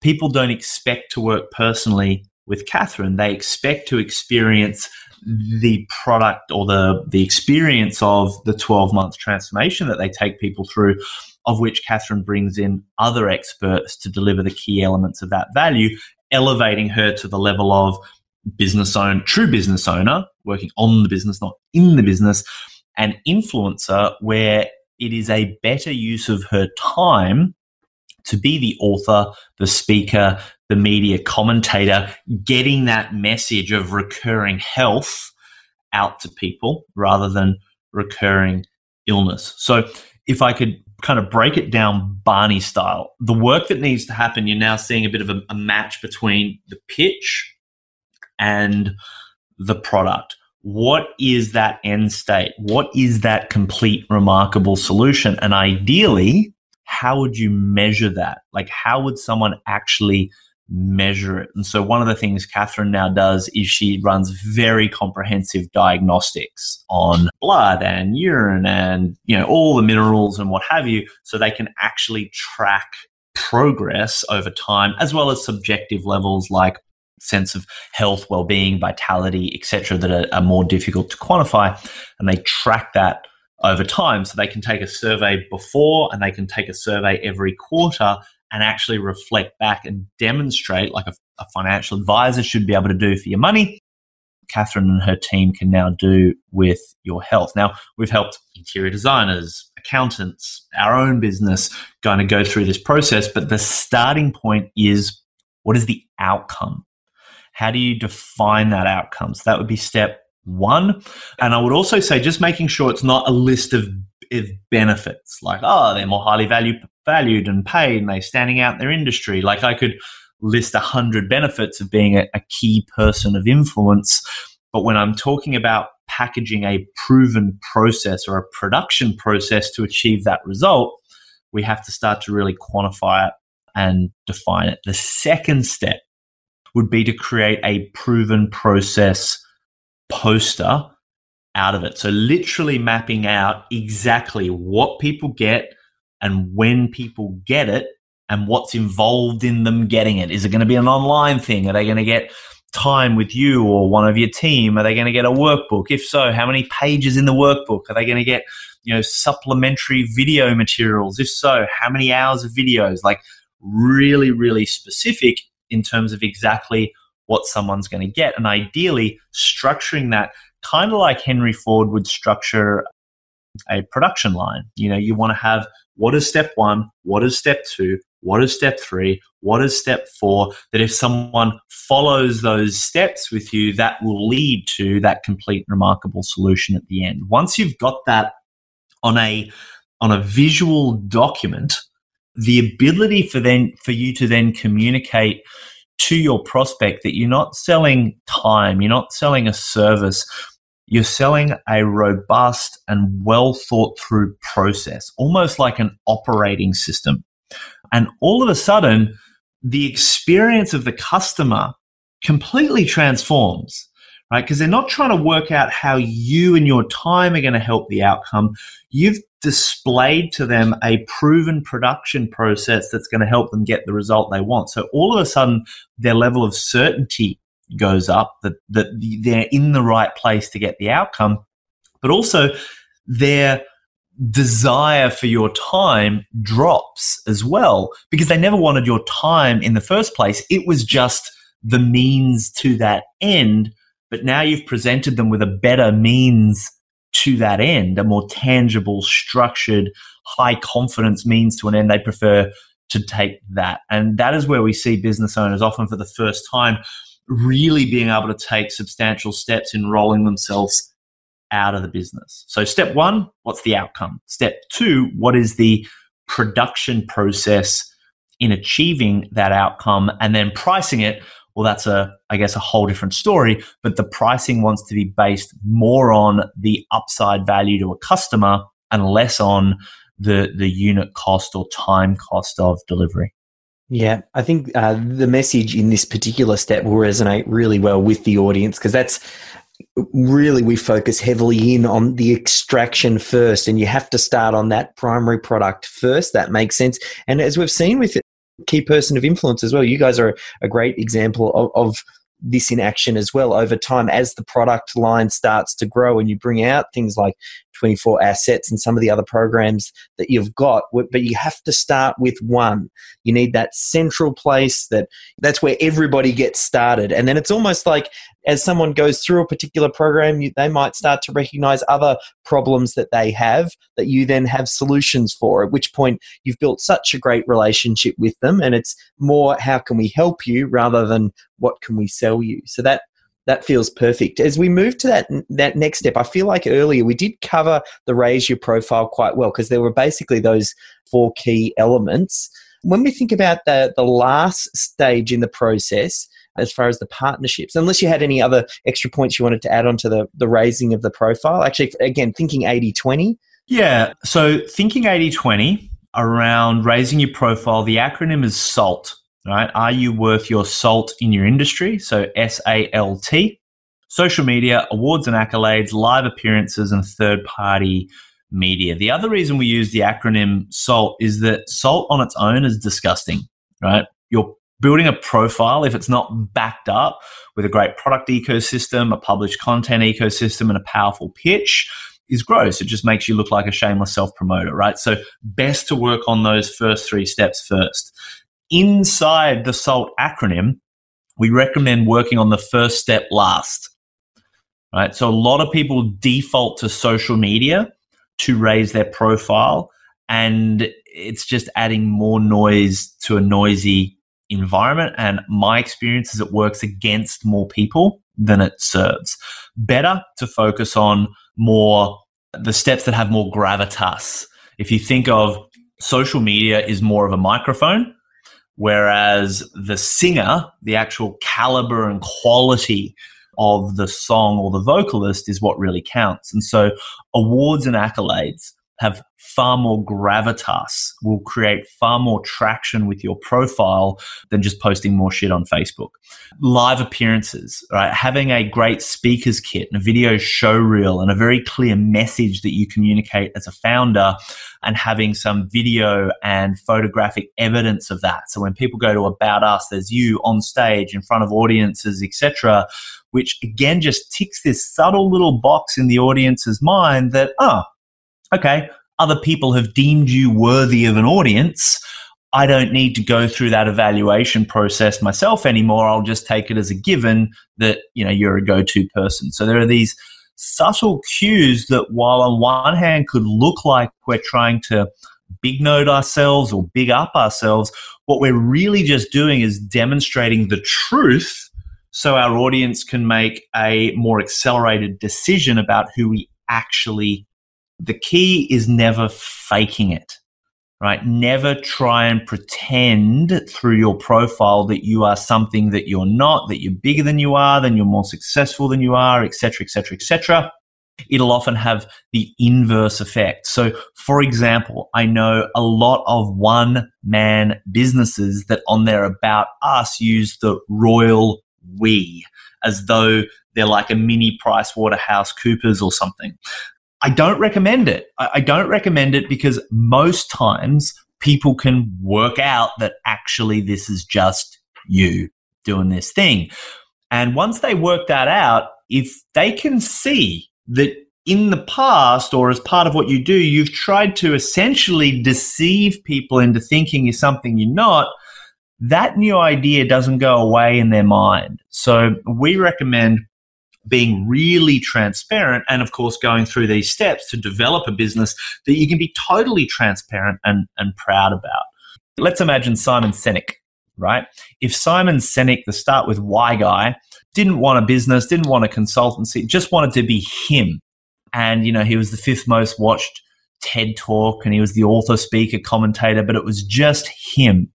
people don't expect to work personally with Catherine. They expect to experience the product or the, the experience of the 12 month transformation that they take people through, of which Catherine brings in other experts to deliver the key elements of that value, elevating her to the level of business owner, true business owner, working on the business, not in the business, and influencer, where it is a better use of her time to be the author, the speaker, the media commentator, getting that message of recurring health out to people rather than recurring illness. So, if I could kind of break it down Barney style, the work that needs to happen, you're now seeing a bit of a, a match between the pitch and the product. What is that end state? What is that complete, remarkable solution? And ideally, how would you measure that? Like, how would someone actually measure it? And so, one of the things Catherine now does is she runs very comprehensive diagnostics on blood and urine and, you know, all the minerals and what have you, so they can actually track progress over time, as well as subjective levels like sense of health, well-being, vitality, etc., that are, are more difficult to quantify, and they track that over time. So they can take a survey before and they can take a survey every quarter and actually reflect back and demonstrate, like a, a financial advisor should be able to do for your money. Catherine and her team can now do with your health. Now, we've helped interior designers, accountants, our own business going to go through this process, but the starting point is what is the outcome? How do you define that outcome? So that would be step one. And I would also say just making sure it's not a list of, of benefits like, oh, they're more highly valued, valued and paid and they're standing out in their industry. Like I could list a hundred benefits of being a, a key person of influence. But when I'm talking about packaging a proven process or a production process to achieve that result, we have to start to really quantify it and define it. The second step would be to create a proven process poster out of it. So, literally mapping out exactly what people get and when people get it and what's involved in them getting it. Is it going to be an online thing? Are they going to get time with you or one of your team? Are they going to get a workbook? If so, how many pages in the workbook? Are they going to get, you know, supplementary video materials? If so, how many hours of videos? Like really, really specific in terms of exactly what someone's going to get. And ideally, structuring that kind of like Henry Ford would structure a production line. You know, you want to have what is step one, what is step two, what is step three, what is step four, that if someone follows those steps with you, that will lead to that complete remarkable solution at the end. Once you've got that on a on a visual document, the ability for then for you to then communicate to your prospect that you're not selling time, you're not selling a service, you're selling a robust and well thought through process, almost like an operating system. And all of a sudden, the experience of the customer completely transforms, right? Because they're not trying to work out how you and your time are going to help the outcome. You've displayed to them a proven production process that's going to help them get the result they want. So all of a sudden, their level of certainty goes up, that, that they're in the right place to get the outcome, but also their desire for your time drops as well because they never wanted your time in the first place. It was just the means to that end. But now you've presented them with a better means to that end, a more tangible, structured, high confidence means to an end. They prefer to take that. And that is where we see business owners often for the first time really being able to take substantial steps in rolling themselves out of the business. So, step one, what's the outcome? Step two, what is the production process in achieving that outcome? And then pricing it, well, that's a, I guess, a whole different story. But the pricing wants to be based more on the upside value to a customer and less on the, the unit cost or time cost of delivery. Yeah, I think uh, the message in this particular step will resonate really well with the audience because that's really we focus heavily in on the extraction first, and you have to start on that primary product first. That makes sense. And as we've seen with key person of influence as well, you guys are a great example of, of this in action as well. Over time as the product line starts to grow and you bring out things like 24 assets and some of the other programs that you've got but you have to start with one you need that central place that that's where everybody gets started and then it's almost like as someone goes through a particular program, you, they might start to recognize other problems that they have that you then have solutions for. At which point, you've built such a great relationship with them, and it's more how can we help you rather than what can we sell you. So that that feels perfect. As we move to that that next step, I feel like earlier we did cover the raise your profile quite well because there were basically those four key elements. When we think about the the last stage in the process, as far as the partnerships, unless you had any other extra points you wanted to add on to the, the raising of the profile. Actually, again, thinking 80 20. Yeah. So thinking 80 20 around raising your profile, the acronym is SALT, right? Are you worth your salt in your industry? So S A L T. Social media, awards and accolades, live appearances, and third party media. The other reason we use the acronym SALT is that SALT on its own is disgusting, right? You're building a profile, if it's not backed up with a great product ecosystem, a published content ecosystem, and a powerful pitch, is gross. It just makes you look like a shameless self promoter, right? So, best to work on those first three steps first. Inside the SALT acronym, we recommend working on the first step last, right? So, a lot of people default to social media to raise their profile, and it's just adding more noise to a noisy environment. And my experience is it works against more people than it serves. Better to focus on more the steps that have more gravitas. If you think of social media is more of a microphone, whereas the singer, the actual caliber and quality of the song or the vocalist is what really counts. And so awards and accolades have far more gravitas, will create far more traction with your profile than just posting more shit on Facebook. Live appearances, right? Having a great speaker's kit and a video show reel and a very clear message that you communicate as a founder and having some video and photographic evidence of that. So when people go to About Us, there's you on stage in front of audiences, etc., which again just ticks this subtle little box in the audience's mind that, oh, okay, other people have deemed you worthy of an audience. I don't need to go through that evaluation process myself anymore. I'll just take it as a given that, you know, you're a go-to person. So there are these subtle cues that while on one hand could look like we're trying to big note ourselves or big up ourselves, what we're really just doing is demonstrating the truth so our audience can make a more accelerated decision about who we actually the key is never faking it right? Never try and pretend through your profile that you are something that you're not that you're bigger than you are then you're more successful than you are etc etc etc it'll often have the inverse effect. So for example i know a lot of one man businesses that on their about us use the royal we as though they're like a mini PricewaterhouseCoopers or something I don't recommend it. I, don't recommend it because most times people can work out that actually this is just you doing this thing. And once they work that out, if they can see that in the past or as part of what you do, you've tried to essentially deceive people into thinking you're something you're not, that new idea doesn't go away in their mind. So we recommend being really transparent and of course going through these steps to develop a business that you can be totally transparent and, and proud about. Let's imagine Simon Sinek, right? If Simon Sinek, the start with why guy, didn't want a business, didn't want a consultancy, just wanted to be him. And, you know, he was the fifth most watched TED talk and he was the author, speaker, commentator, but it was just him.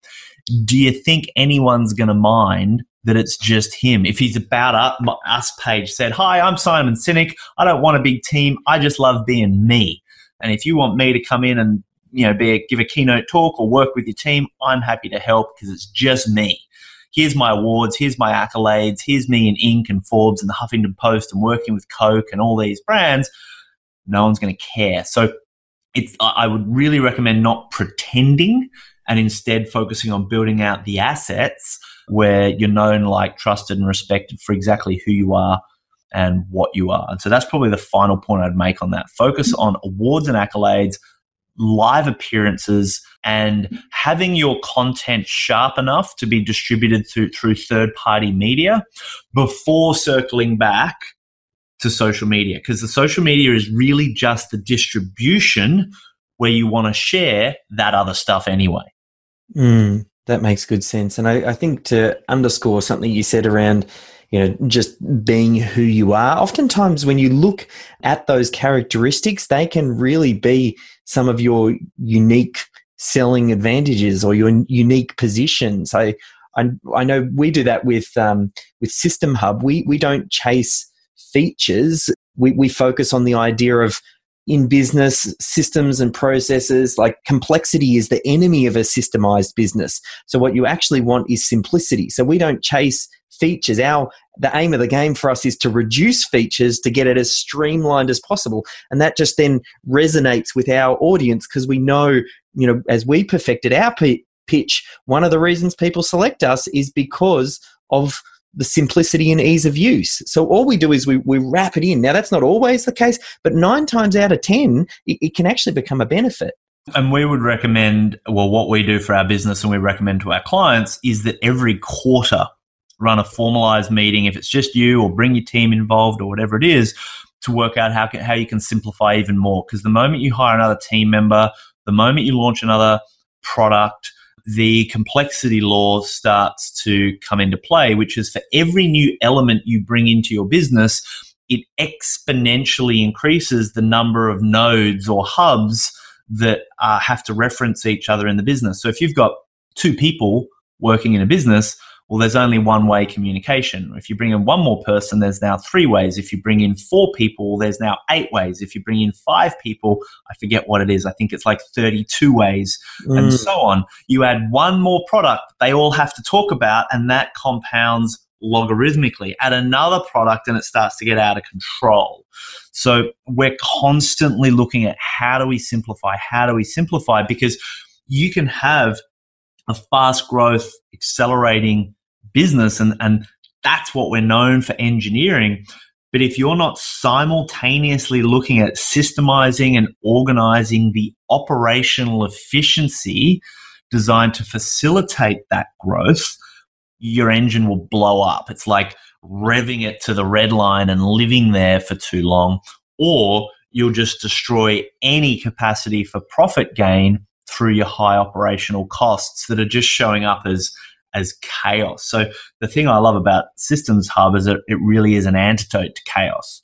Do you think anyone's going to mind that it's just him. If he's about us page said, Hi, I'm Simon Sinek. I don't want a big team. I just love being me. And if you want me to come in and you know, be a, give a keynote talk or work with your team, I'm happy to help because it's just me. Here's my awards, here's my accolades, here's me in Inc. and Forbes and the Huffington Post and working with Coke and all these brands. No one's going to care. So it's, I would really recommend not pretending and instead focusing on building out the assets where you're known, like, trusted, and respected for exactly who you are and what you are. And so that's probably the final point I'd make on that. Focus on awards and accolades, live appearances, and having your content sharp enough to be distributed through, through third party media before circling back to social media. Because the social media is really just the distribution where you want to share that other stuff anyway. Mm. That makes good sense. And I, I, think to underscore something you said around, you know, just being who you are, oftentimes when you look at those characteristics, they can really be some of your unique selling advantages or your unique positions. I, I, I know we do that with, um, with SystemHub. We, we don't chase features. We, we focus on the idea of in business systems and processes like complexity is the enemy of a systemized business. So what you actually want is simplicity. So we don't chase features. Our the aim of the game for us is to reduce features to get it as streamlined as possible. And that just then resonates with our audience because we know you know as we perfected our pitch one of the reasons people select us is because of the simplicity and ease of use. So all we do is we, we wrap it in. Now, that's not always the case, but nine times out of 10, it, it can actually become a benefit. And we would recommend, well, what we do for our business and we recommend to our clients is that every quarter run a formalized meeting, if it's just you or bring your team involved or whatever it is, to work out how, how you can simplify even more. Because the moment you hire another team member, the moment you launch another product, the complexity law starts to come into play, which is for every new element you bring into your business, it exponentially increases the number of nodes or hubs that uh, have to reference each other in the business. So if you've got two people working in a business, well, there's only one way communication. If you bring in one more person, there's now three ways. If you bring in four people, there's now eight ways. If you bring in five people, I forget what it is. I think it's like 32 ways mm. and so on. You add one more product they all have to talk about, and that compounds logarithmically. Add another product, and it starts to get out of control. So we're constantly looking at how do we simplify? How do we simplify? Because you can have a fast growth, accelerating business, and, and that's what we're known for engineering. But if you're not simultaneously looking at systemizing and organizing the operational efficiency designed to facilitate that growth, your engine will blow up. It's like revving it to the red line and living there for too long, or you'll just destroy any capacity for profit gain through your high operational costs that are just showing up as as chaos. So the thing I love about Systems Hub is that it really is an antidote to chaos.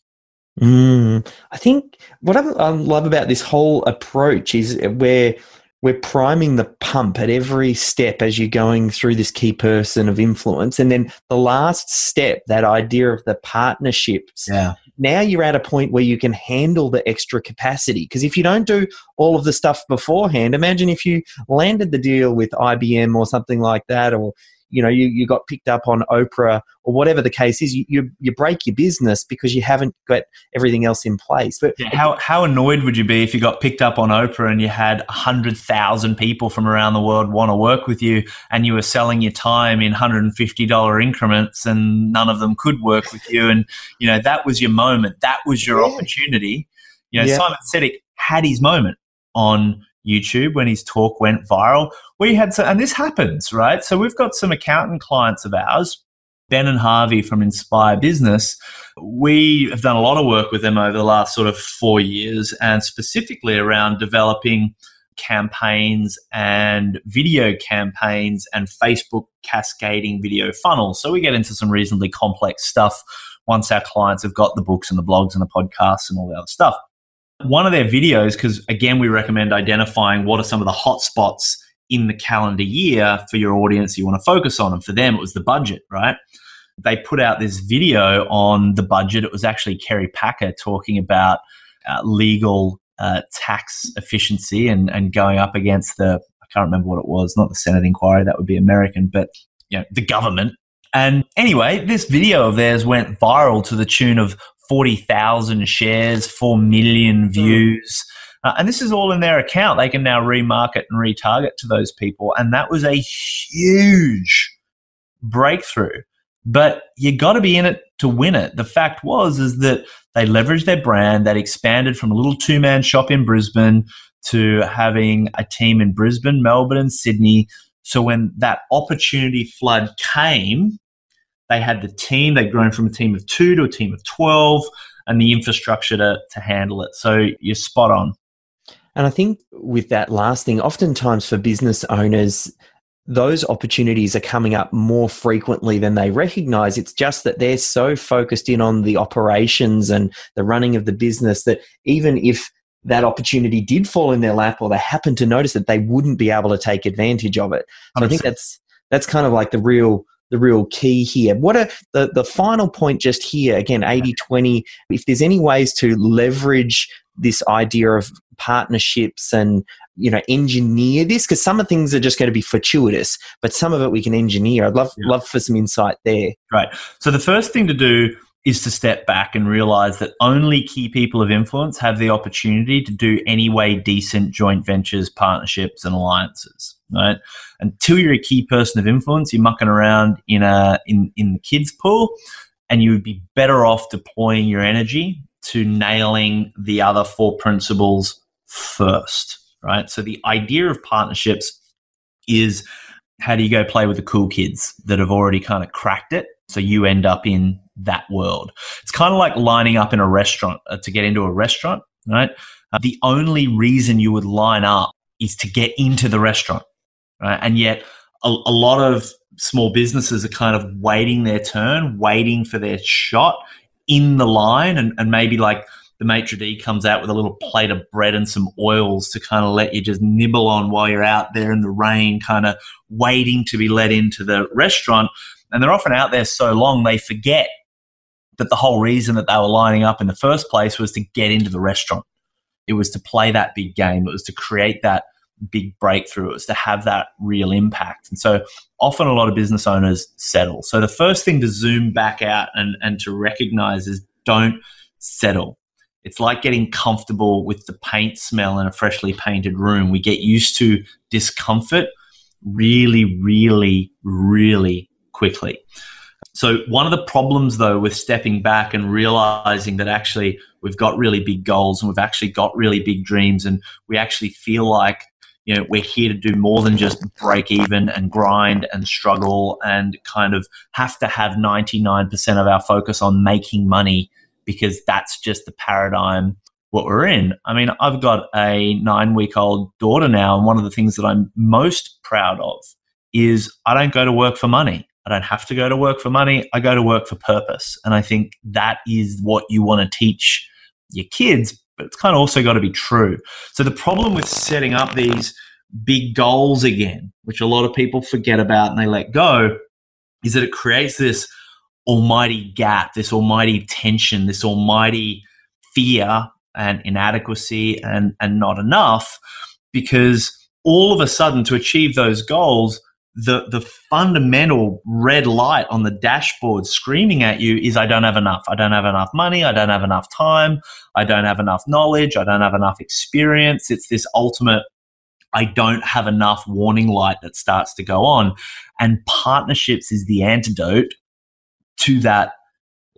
Mm, I think what I love about this whole approach is where we're priming the pump at every step as you're going through this key person of influence. And then the last step, that idea of the partnerships. Yeah. Now you're at a point where you can handle the extra capacity. Because if you don't do all of the stuff beforehand, imagine if you landed the deal with IBM or something like that, or you know you, you got picked up on Oprah or whatever the case is, you, you, you break your business because you haven't got everything else in place. But yeah, how how annoyed would you be if you got picked up on Oprah and you had hundred thousand people from around the world want to work with you, and you were selling your time in hundred and fifty dollar increments, and none of them could work with you, and you know that was your moment, that was your yeah. opportunity. You know, yeah. Simon Sinek had his moment on YouTube when his talk went viral. We had some, and this happens, right? So we've got some accountant clients of ours, Ben and Harvey from Inspire Business. We have done a lot of work with them over the last sort of four years, and specifically around developing campaigns and video campaigns and Facebook cascading video funnels. So we get into some reasonably complex stuff once our clients have got the books and the blogs and the podcasts and all the other stuff one of their videos, because again, we recommend identifying what are some of the hot spots in the calendar year for your audience you want to focus on. And for them, it was the budget, right? They put out this video on the budget. It was actually Kerry Packer talking about uh, legal uh, tax efficiency and, and going up against the, I can't remember what it was, not the Senate inquiry, that would be American, but you know, the government. And anyway, this video of theirs went viral to the tune of 40,000 shares, 4 million hmm. views. Uh, and this is all in their account. They can now remarket and retarget to those people. And that was a huge breakthrough. But you got to be in it to win it. The fact was is that they leveraged their brand, that expanded from a little two-man shop in Brisbane to having a team in Brisbane, Melbourne, and Sydney. So when that opportunity flood came, they had the team, they'd grown from a team of two to a team of 12 and the infrastructure to, to handle it. So you're spot on. And I think with that last thing, oftentimes for business owners, those opportunities are coming up more frequently than they recognize. It's just that they're so focused in on the operations and the running of the business that even if that opportunity did fall in their lap or they happen to notice that they wouldn't be able to take advantage of it. So I think that's that's kind of like the real the real key here. What are the, the final point just here? Again, 80 20. If there's any ways to leverage this idea of partnerships and you know engineer this because some of things are just going to be fortuitous but some of it we can engineer i'd love yeah. love for some insight there right so the first thing to do is to step back and realize that only key people of influence have the opportunity to do any way decent joint ventures, partnerships, and alliances. Right? Until you're a key person of influence, you're mucking around in a in in the kids pool, and you would be better off deploying your energy to nailing the other four principles first. Right? So the idea of partnerships is how do you go play with the cool kids that have already kind of cracked it so you end up in that world. It's kind of like lining up in a restaurant uh, to get into a restaurant, right? Uh, the only reason you would line up is to get into the restaurant, right? And yet, a, a lot of small businesses are kind of waiting their turn, waiting for their shot in the line, and, and maybe like the maitre d comes out with a little plate of bread and some oils to kind of let you just nibble on while you're out there in the rain, kind of waiting to be let into the restaurant. And they're often out there so long they forget that the whole reason that they were lining up in the first place was to get into the restaurant. It was to play that big game. It was to create that big breakthrough. It was to have that real impact. And so often a lot of business owners settle. So the first thing to zoom back out and, and to recognize is don't settle. It's like getting comfortable with the paint smell in a freshly painted room. We get used to discomfort really, really, really quickly. So, one of the problems though with stepping back and realizing that actually we've got really big goals and we've actually got really big dreams and we actually feel like you know we're here to do more than just break even and grind and struggle and kind of have to have 99% of our focus on making money because that's just the paradigm what we're in. I mean, I've got a 9 week old daughter now and one of the things that I'm most proud of is I don't go to work for money. I don't have to go to work for money. I go to work for purpose. And I think that is what you want to teach your kids but it's kind of also got to be true. So the problem with setting up these big goals again, which a lot of people forget about and they let go, is that it creates this almighty gap, this almighty tension, this almighty fear and inadequacy and, and not enough because all of a sudden to achieve those goals the the fundamental red light on the dashboard screaming at you is I don't have enough. I don't have enough money. I don't have enough time. I don't have enough knowledge. I don't have enough experience. It's this ultimate I don't have enough warning light that starts to go on. And partnerships is the antidote to that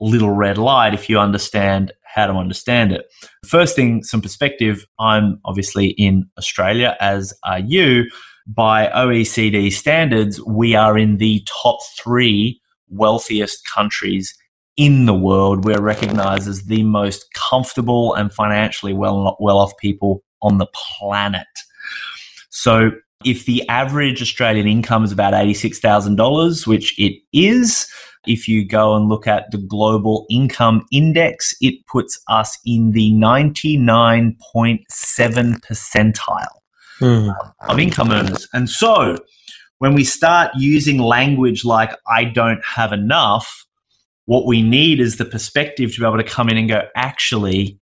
little red light if you understand how to understand it. First thing, some perspective. I'm obviously in Australia, as are you by OECD standards, we are in the top three wealthiest countries in the world. We're recognized as the most comfortable and financially well, well off people on the planet. So if the average Australian income is about $86,000, which it is, if you go and look at the global income index, it puts us in the 99.7 percentile mm. of income earners. And so when we start using language like, I don't have enough, what we need is the perspective to be able to come in and go, actually,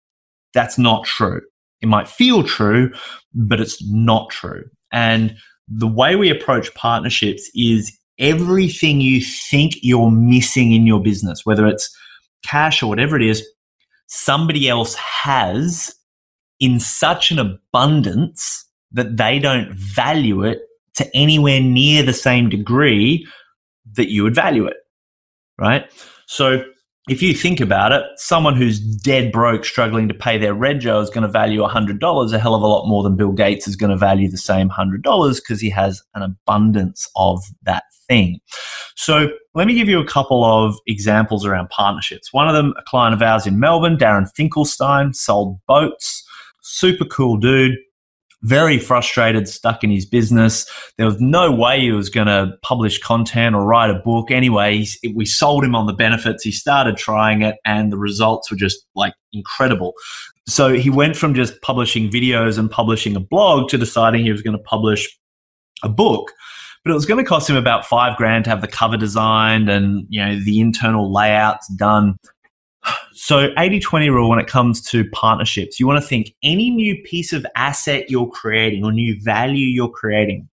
that's not true. It might feel true, but it's not true. And the way we approach partnerships is everything you think you're missing in your business, whether it's cash or whatever it is, somebody else has in such an abundance that they don't value it to anywhere near the same degree that you would value it. Right. So if you think about it, someone who's dead broke, struggling to pay their rent, Joe is going to value $100 a hell of a lot more than Bill Gates is going to value the same $100 because he has an abundance of that thing. So let me give you a couple of examples around partnerships. One of them, a client of ours in Melbourne, Darren Finkelstein, sold boats. Super cool dude very frustrated, stuck in his business. There was no way he was going to publish content or write a book. Anyway, we sold him on the benefits. He started trying it, and the results were just like incredible. So he went from just publishing videos and publishing a blog to deciding he was going to publish a book. But it was going to cost him about five grand to have the cover designed and you know the internal layouts done. So 80-20 rule when it comes to partnerships, you want to think any new piece of asset you're creating or new value you're creating,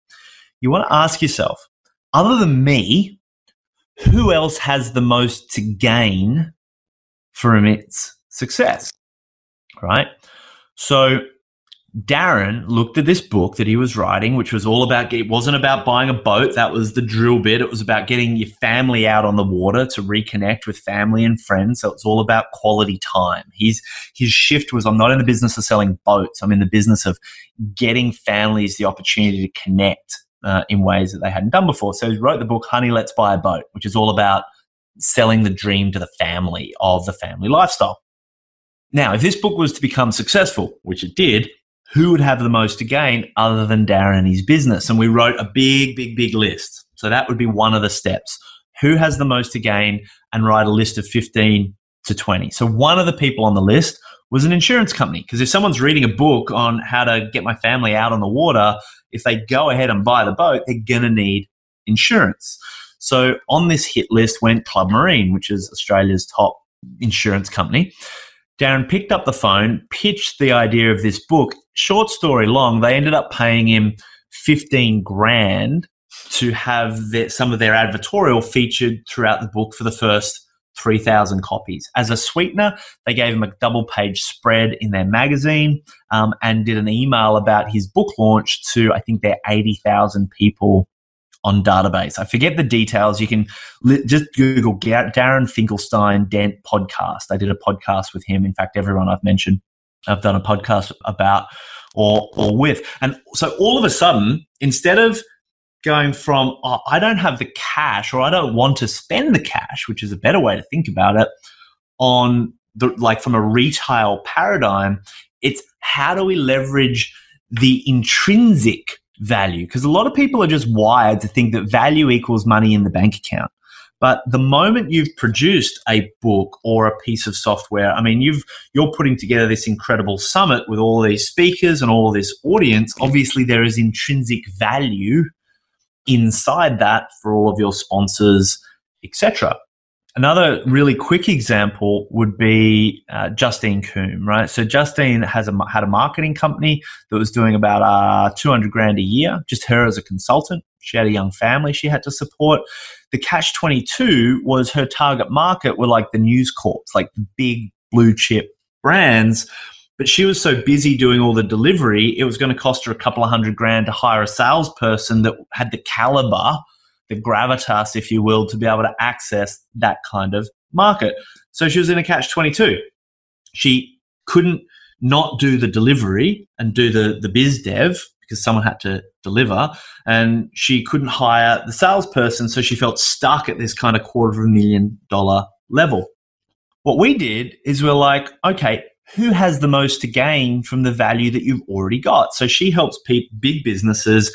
you want to ask yourself, other than me, who else has the most to gain from its success? Right? So Darren looked at this book that he was writing, which was all about, it wasn't about buying a boat. That was the drill bit. It was about getting your family out on the water to reconnect with family and friends. So it's all about quality time. His, his shift was I'm not in the business of selling boats. I'm in the business of getting families the opportunity to connect uh, in ways that they hadn't done before. So he wrote the book, Honey, Let's Buy a Boat, which is all about selling the dream to the family of the family lifestyle. Now, if this book was to become successful, which it did, who would have the most to gain other than Darren and his business? And we wrote a big, big, big list. So that would be one of the steps. Who has the most to gain? And write a list of 15 to 20. So one of the people on the list was an insurance company. Because if someone's reading a book on how to get my family out on the water, if they go ahead and buy the boat, they're going to need insurance. So on this hit list went Club Marine, which is Australia's top insurance company. Darren picked up the phone, pitched the idea of this book. Short story long, they ended up paying him 15 grand to have their, some of their advertorial featured throughout the book for the first 3,000 copies. As a sweetener, they gave him a double page spread in their magazine um, and did an email about his book launch to, I think, their 80,000 people on database. I forget the details. You can li- just Google Darren Finkelstein Dent podcast. I did a podcast with him. In fact, everyone I've mentioned, I've done a podcast about or or with. And so all of a sudden, instead of going from oh, I don't have the cash or I don't want to spend the cash, which is a better way to think about it, on the like from a retail paradigm, it's how do we leverage the intrinsic value? Because a lot of people are just wired to think that value equals money in the bank account. But the moment you've produced a book or a piece of software, I mean, you've you're putting together this incredible summit with all these speakers and all this audience. Obviously, there is intrinsic value inside that for all of your sponsors, etc. Another really quick example would be uh, Justine Coombe, right? So Justine has a, had a marketing company that was doing about uh, 200 grand a year, just her as a consultant. She had a young family she had to support. The Catch 22 was her target market were like the News Corps, like the big blue chip brands but she was so busy doing all the delivery, it was going to cost her a couple of hundred grand to hire a salesperson that had the caliber, the gravitas, if you will, to be able to access that kind of market. So she was in a catch 22. She couldn't not do the delivery and do the, the biz dev because someone had to deliver and she couldn't hire the salesperson. So she felt stuck at this kind of quarter of a million dollar level. What we did is we're like, okay, who has the most to gain from the value that you've already got? So she helps big businesses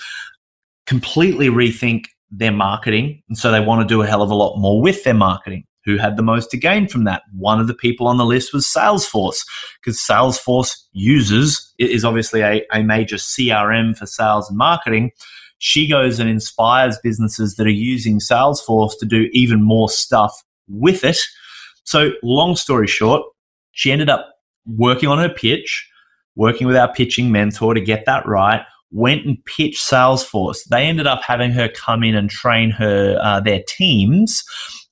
completely rethink their marketing. And so they want to do a hell of a lot more with their marketing. Who had the most to gain from that? One of the people on the list was Salesforce, because Salesforce users is obviously a, a major CRM for sales and marketing. She goes and inspires businesses that are using Salesforce to do even more stuff with it. So, long story short, she ended up working on her pitch, working with our pitching mentor to get that right, went and pitched Salesforce. They ended up having her come in and train her uh, their teams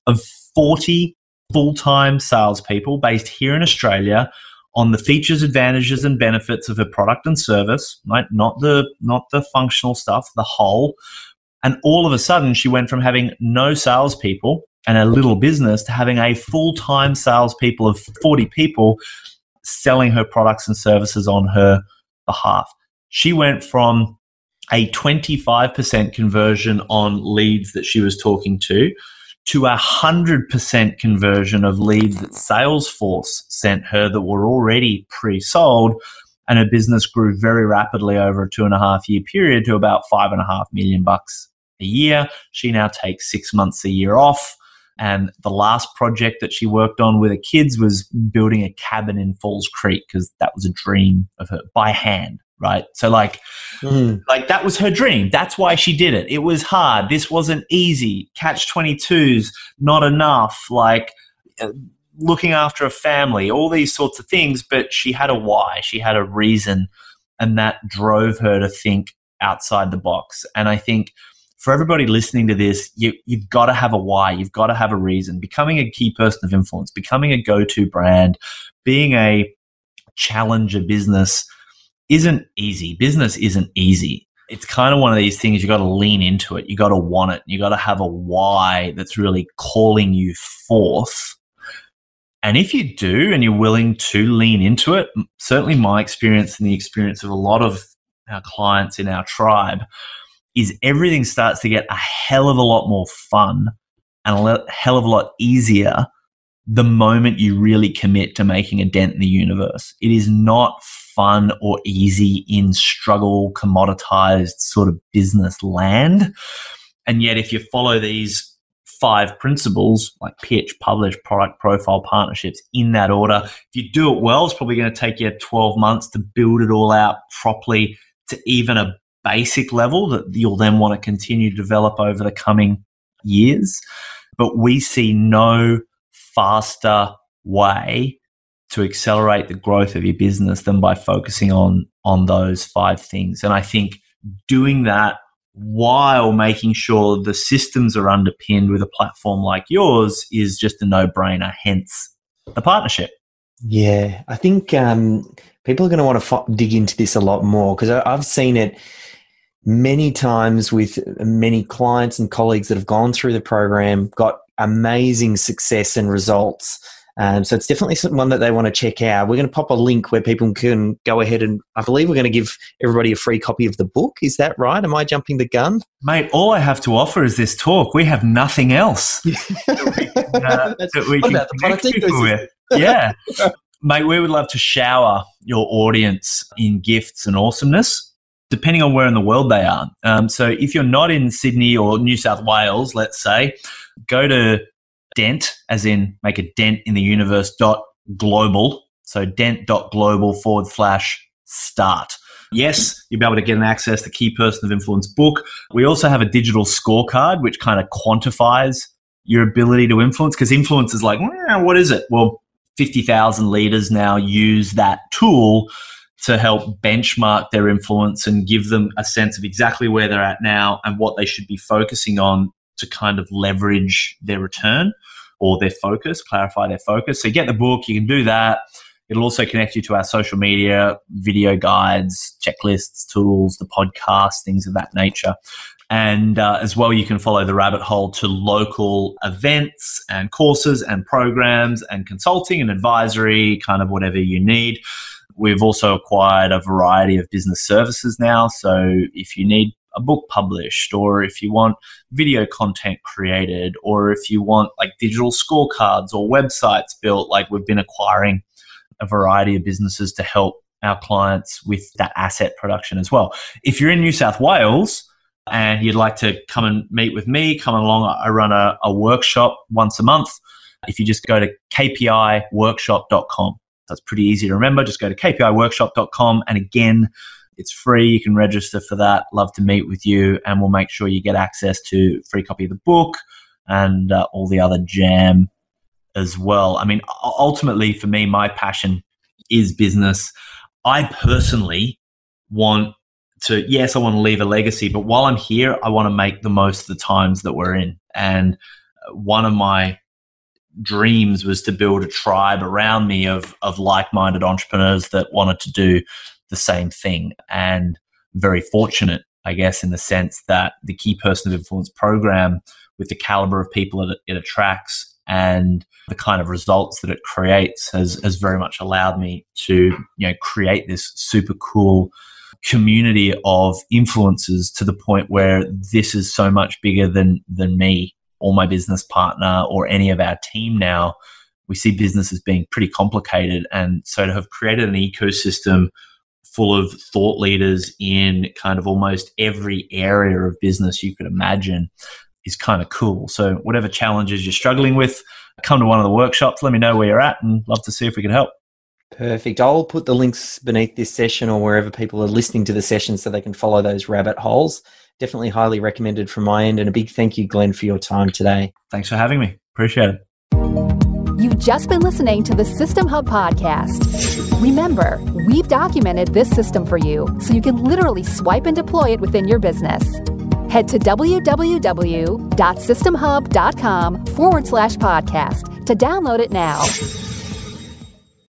of 40 full-time salespeople based here in Australia on the features, advantages, and benefits of her product and service, right? Not the not the functional stuff, the whole. And all of a sudden, she went from having no salespeople and a little business to having a full-time salespeople of 40 people selling her products and services on her behalf. She went from a 25% conversion on leads that she was talking to to a 100% conversion of leads that Salesforce sent her that were already pre sold. And her business grew very rapidly over a two and a half year period to about five and a half million bucks a year. She now takes six months a year off. And the last project that she worked on with her kids was building a cabin in Falls Creek because that was a dream of her by hand, right? So like, mm. like that was her dream. That's why she did it. It was hard. This wasn't easy. Catch 22s, not enough. Like, uh, looking after a family, all these sorts of things. But she had a why, she had a reason, and that drove her to think outside the box. And I think for everybody listening to this, you, you've got to have a why. You've got to have a reason. Becoming a key person of influence, becoming a go to brand, being a challenger business isn't easy. Business isn't easy. It's kind of one of these things you got to lean into it. You got to want it. You got to have a why that's really calling you forth. And if you do and you're willing to lean into it, certainly my experience and the experience of a lot of our clients in our tribe, is everything starts to get a hell of a lot more fun and a hell of a lot easier the moment you really commit to making a dent in the universe. It is not fun or easy in struggle, commoditized sort of business land. And yet, if you follow these five principles like pitch, publish, product profile, partnerships in that order. If you do it well, it's probably going to take you 12 months to build it all out properly to even a basic level that you'll then want to continue to develop over the coming years. But we see no faster way to accelerate the growth of your business than by focusing on on those five things. And I think doing that while making sure the systems are underpinned with a platform like yours is just a no-brainer hence the partnership yeah i think um, people are going to want to dig into this a lot more because i've seen it many times with many clients and colleagues that have gone through the program got amazing success and results um, so it's definitely one that they want to check out. We're going to pop a link where people can go ahead and I believe we're going to give everybody a free copy of the book. Is that right? Am I jumping the gun? Mate, all I have to offer is this talk. We have nothing else. [laughs] that we can give people. Yeah. Mate, we would love to shower your audience in gifts and awesomeness depending on where in the world they are. Um, so if you're not in Sydney or New South Wales, let's say, go to dent, as in make a dent in the universe dot global. So dent dot global forward slash start. Yes, you'll be able to get an access to Key Person of Influence book. We also have a digital scorecard which kind of quantifies your ability to influence because influence is like, what is it? Well, 50,000 leaders now use that tool to help benchmark their influence and give them a sense of exactly where they're at now and what they should be focusing on to kind of leverage their return or their focus, clarify their focus. So get the book, you can do that. It'll also connect you to our social media, video guides, checklists, tools, the podcast, things of that nature. And uh, as well, you can follow the rabbit hole to local events and courses and programs and consulting and advisory, kind of whatever you need. We've also acquired a variety of business services now. So if you need a book published or if you want video content created or if you want like digital scorecards or websites built like we've been acquiring a variety of businesses to help our clients with that asset production as well. If you're in new south wales and you'd like to come and meet with me come along i run a, a workshop once a month. If you just go to kpiworkshop.com that's pretty easy to remember. Just go to kpiworkshop.com and again it's free. You can register for that. Love to meet with you, and we'll make sure you get access to free copy of the book and uh, all the other jam as well. I mean, ultimately, for me, my passion is business. I personally want to, yes, I want to leave a legacy, but while I'm here, I want to make the most of the times that we're in. And uh, one of my dreams was to build a tribe around me of, of like minded entrepreneurs that wanted to do the same thing. And very fortunate, I guess, in the sense that the key person of influence program, with the caliber of people that it attracts and the kind of results that it creates, has, has very much allowed me to you know create this super cool community of influencers to the point where this is so much bigger than than me or my business partner or any of our team now we see business as being pretty complicated and so to have created an ecosystem full of thought leaders in kind of almost every area of business you could imagine is kind of cool. So, whatever challenges you're struggling with, come to one of the workshops, let me know where you're at, and love to see if we can help. Perfect. I'll put the links beneath this session or wherever people are listening to the session so they can follow those rabbit holes. Definitely highly recommended from my end. And a big thank you, Glen, for your time today. Thanks for having me. Appreciate it. You've just been listening to the SystemHub podcast. Remember, we've documented this system for you so you can literally swipe and deploy it within your business. Head to www.systemhub.com forward slash podcast to download it now.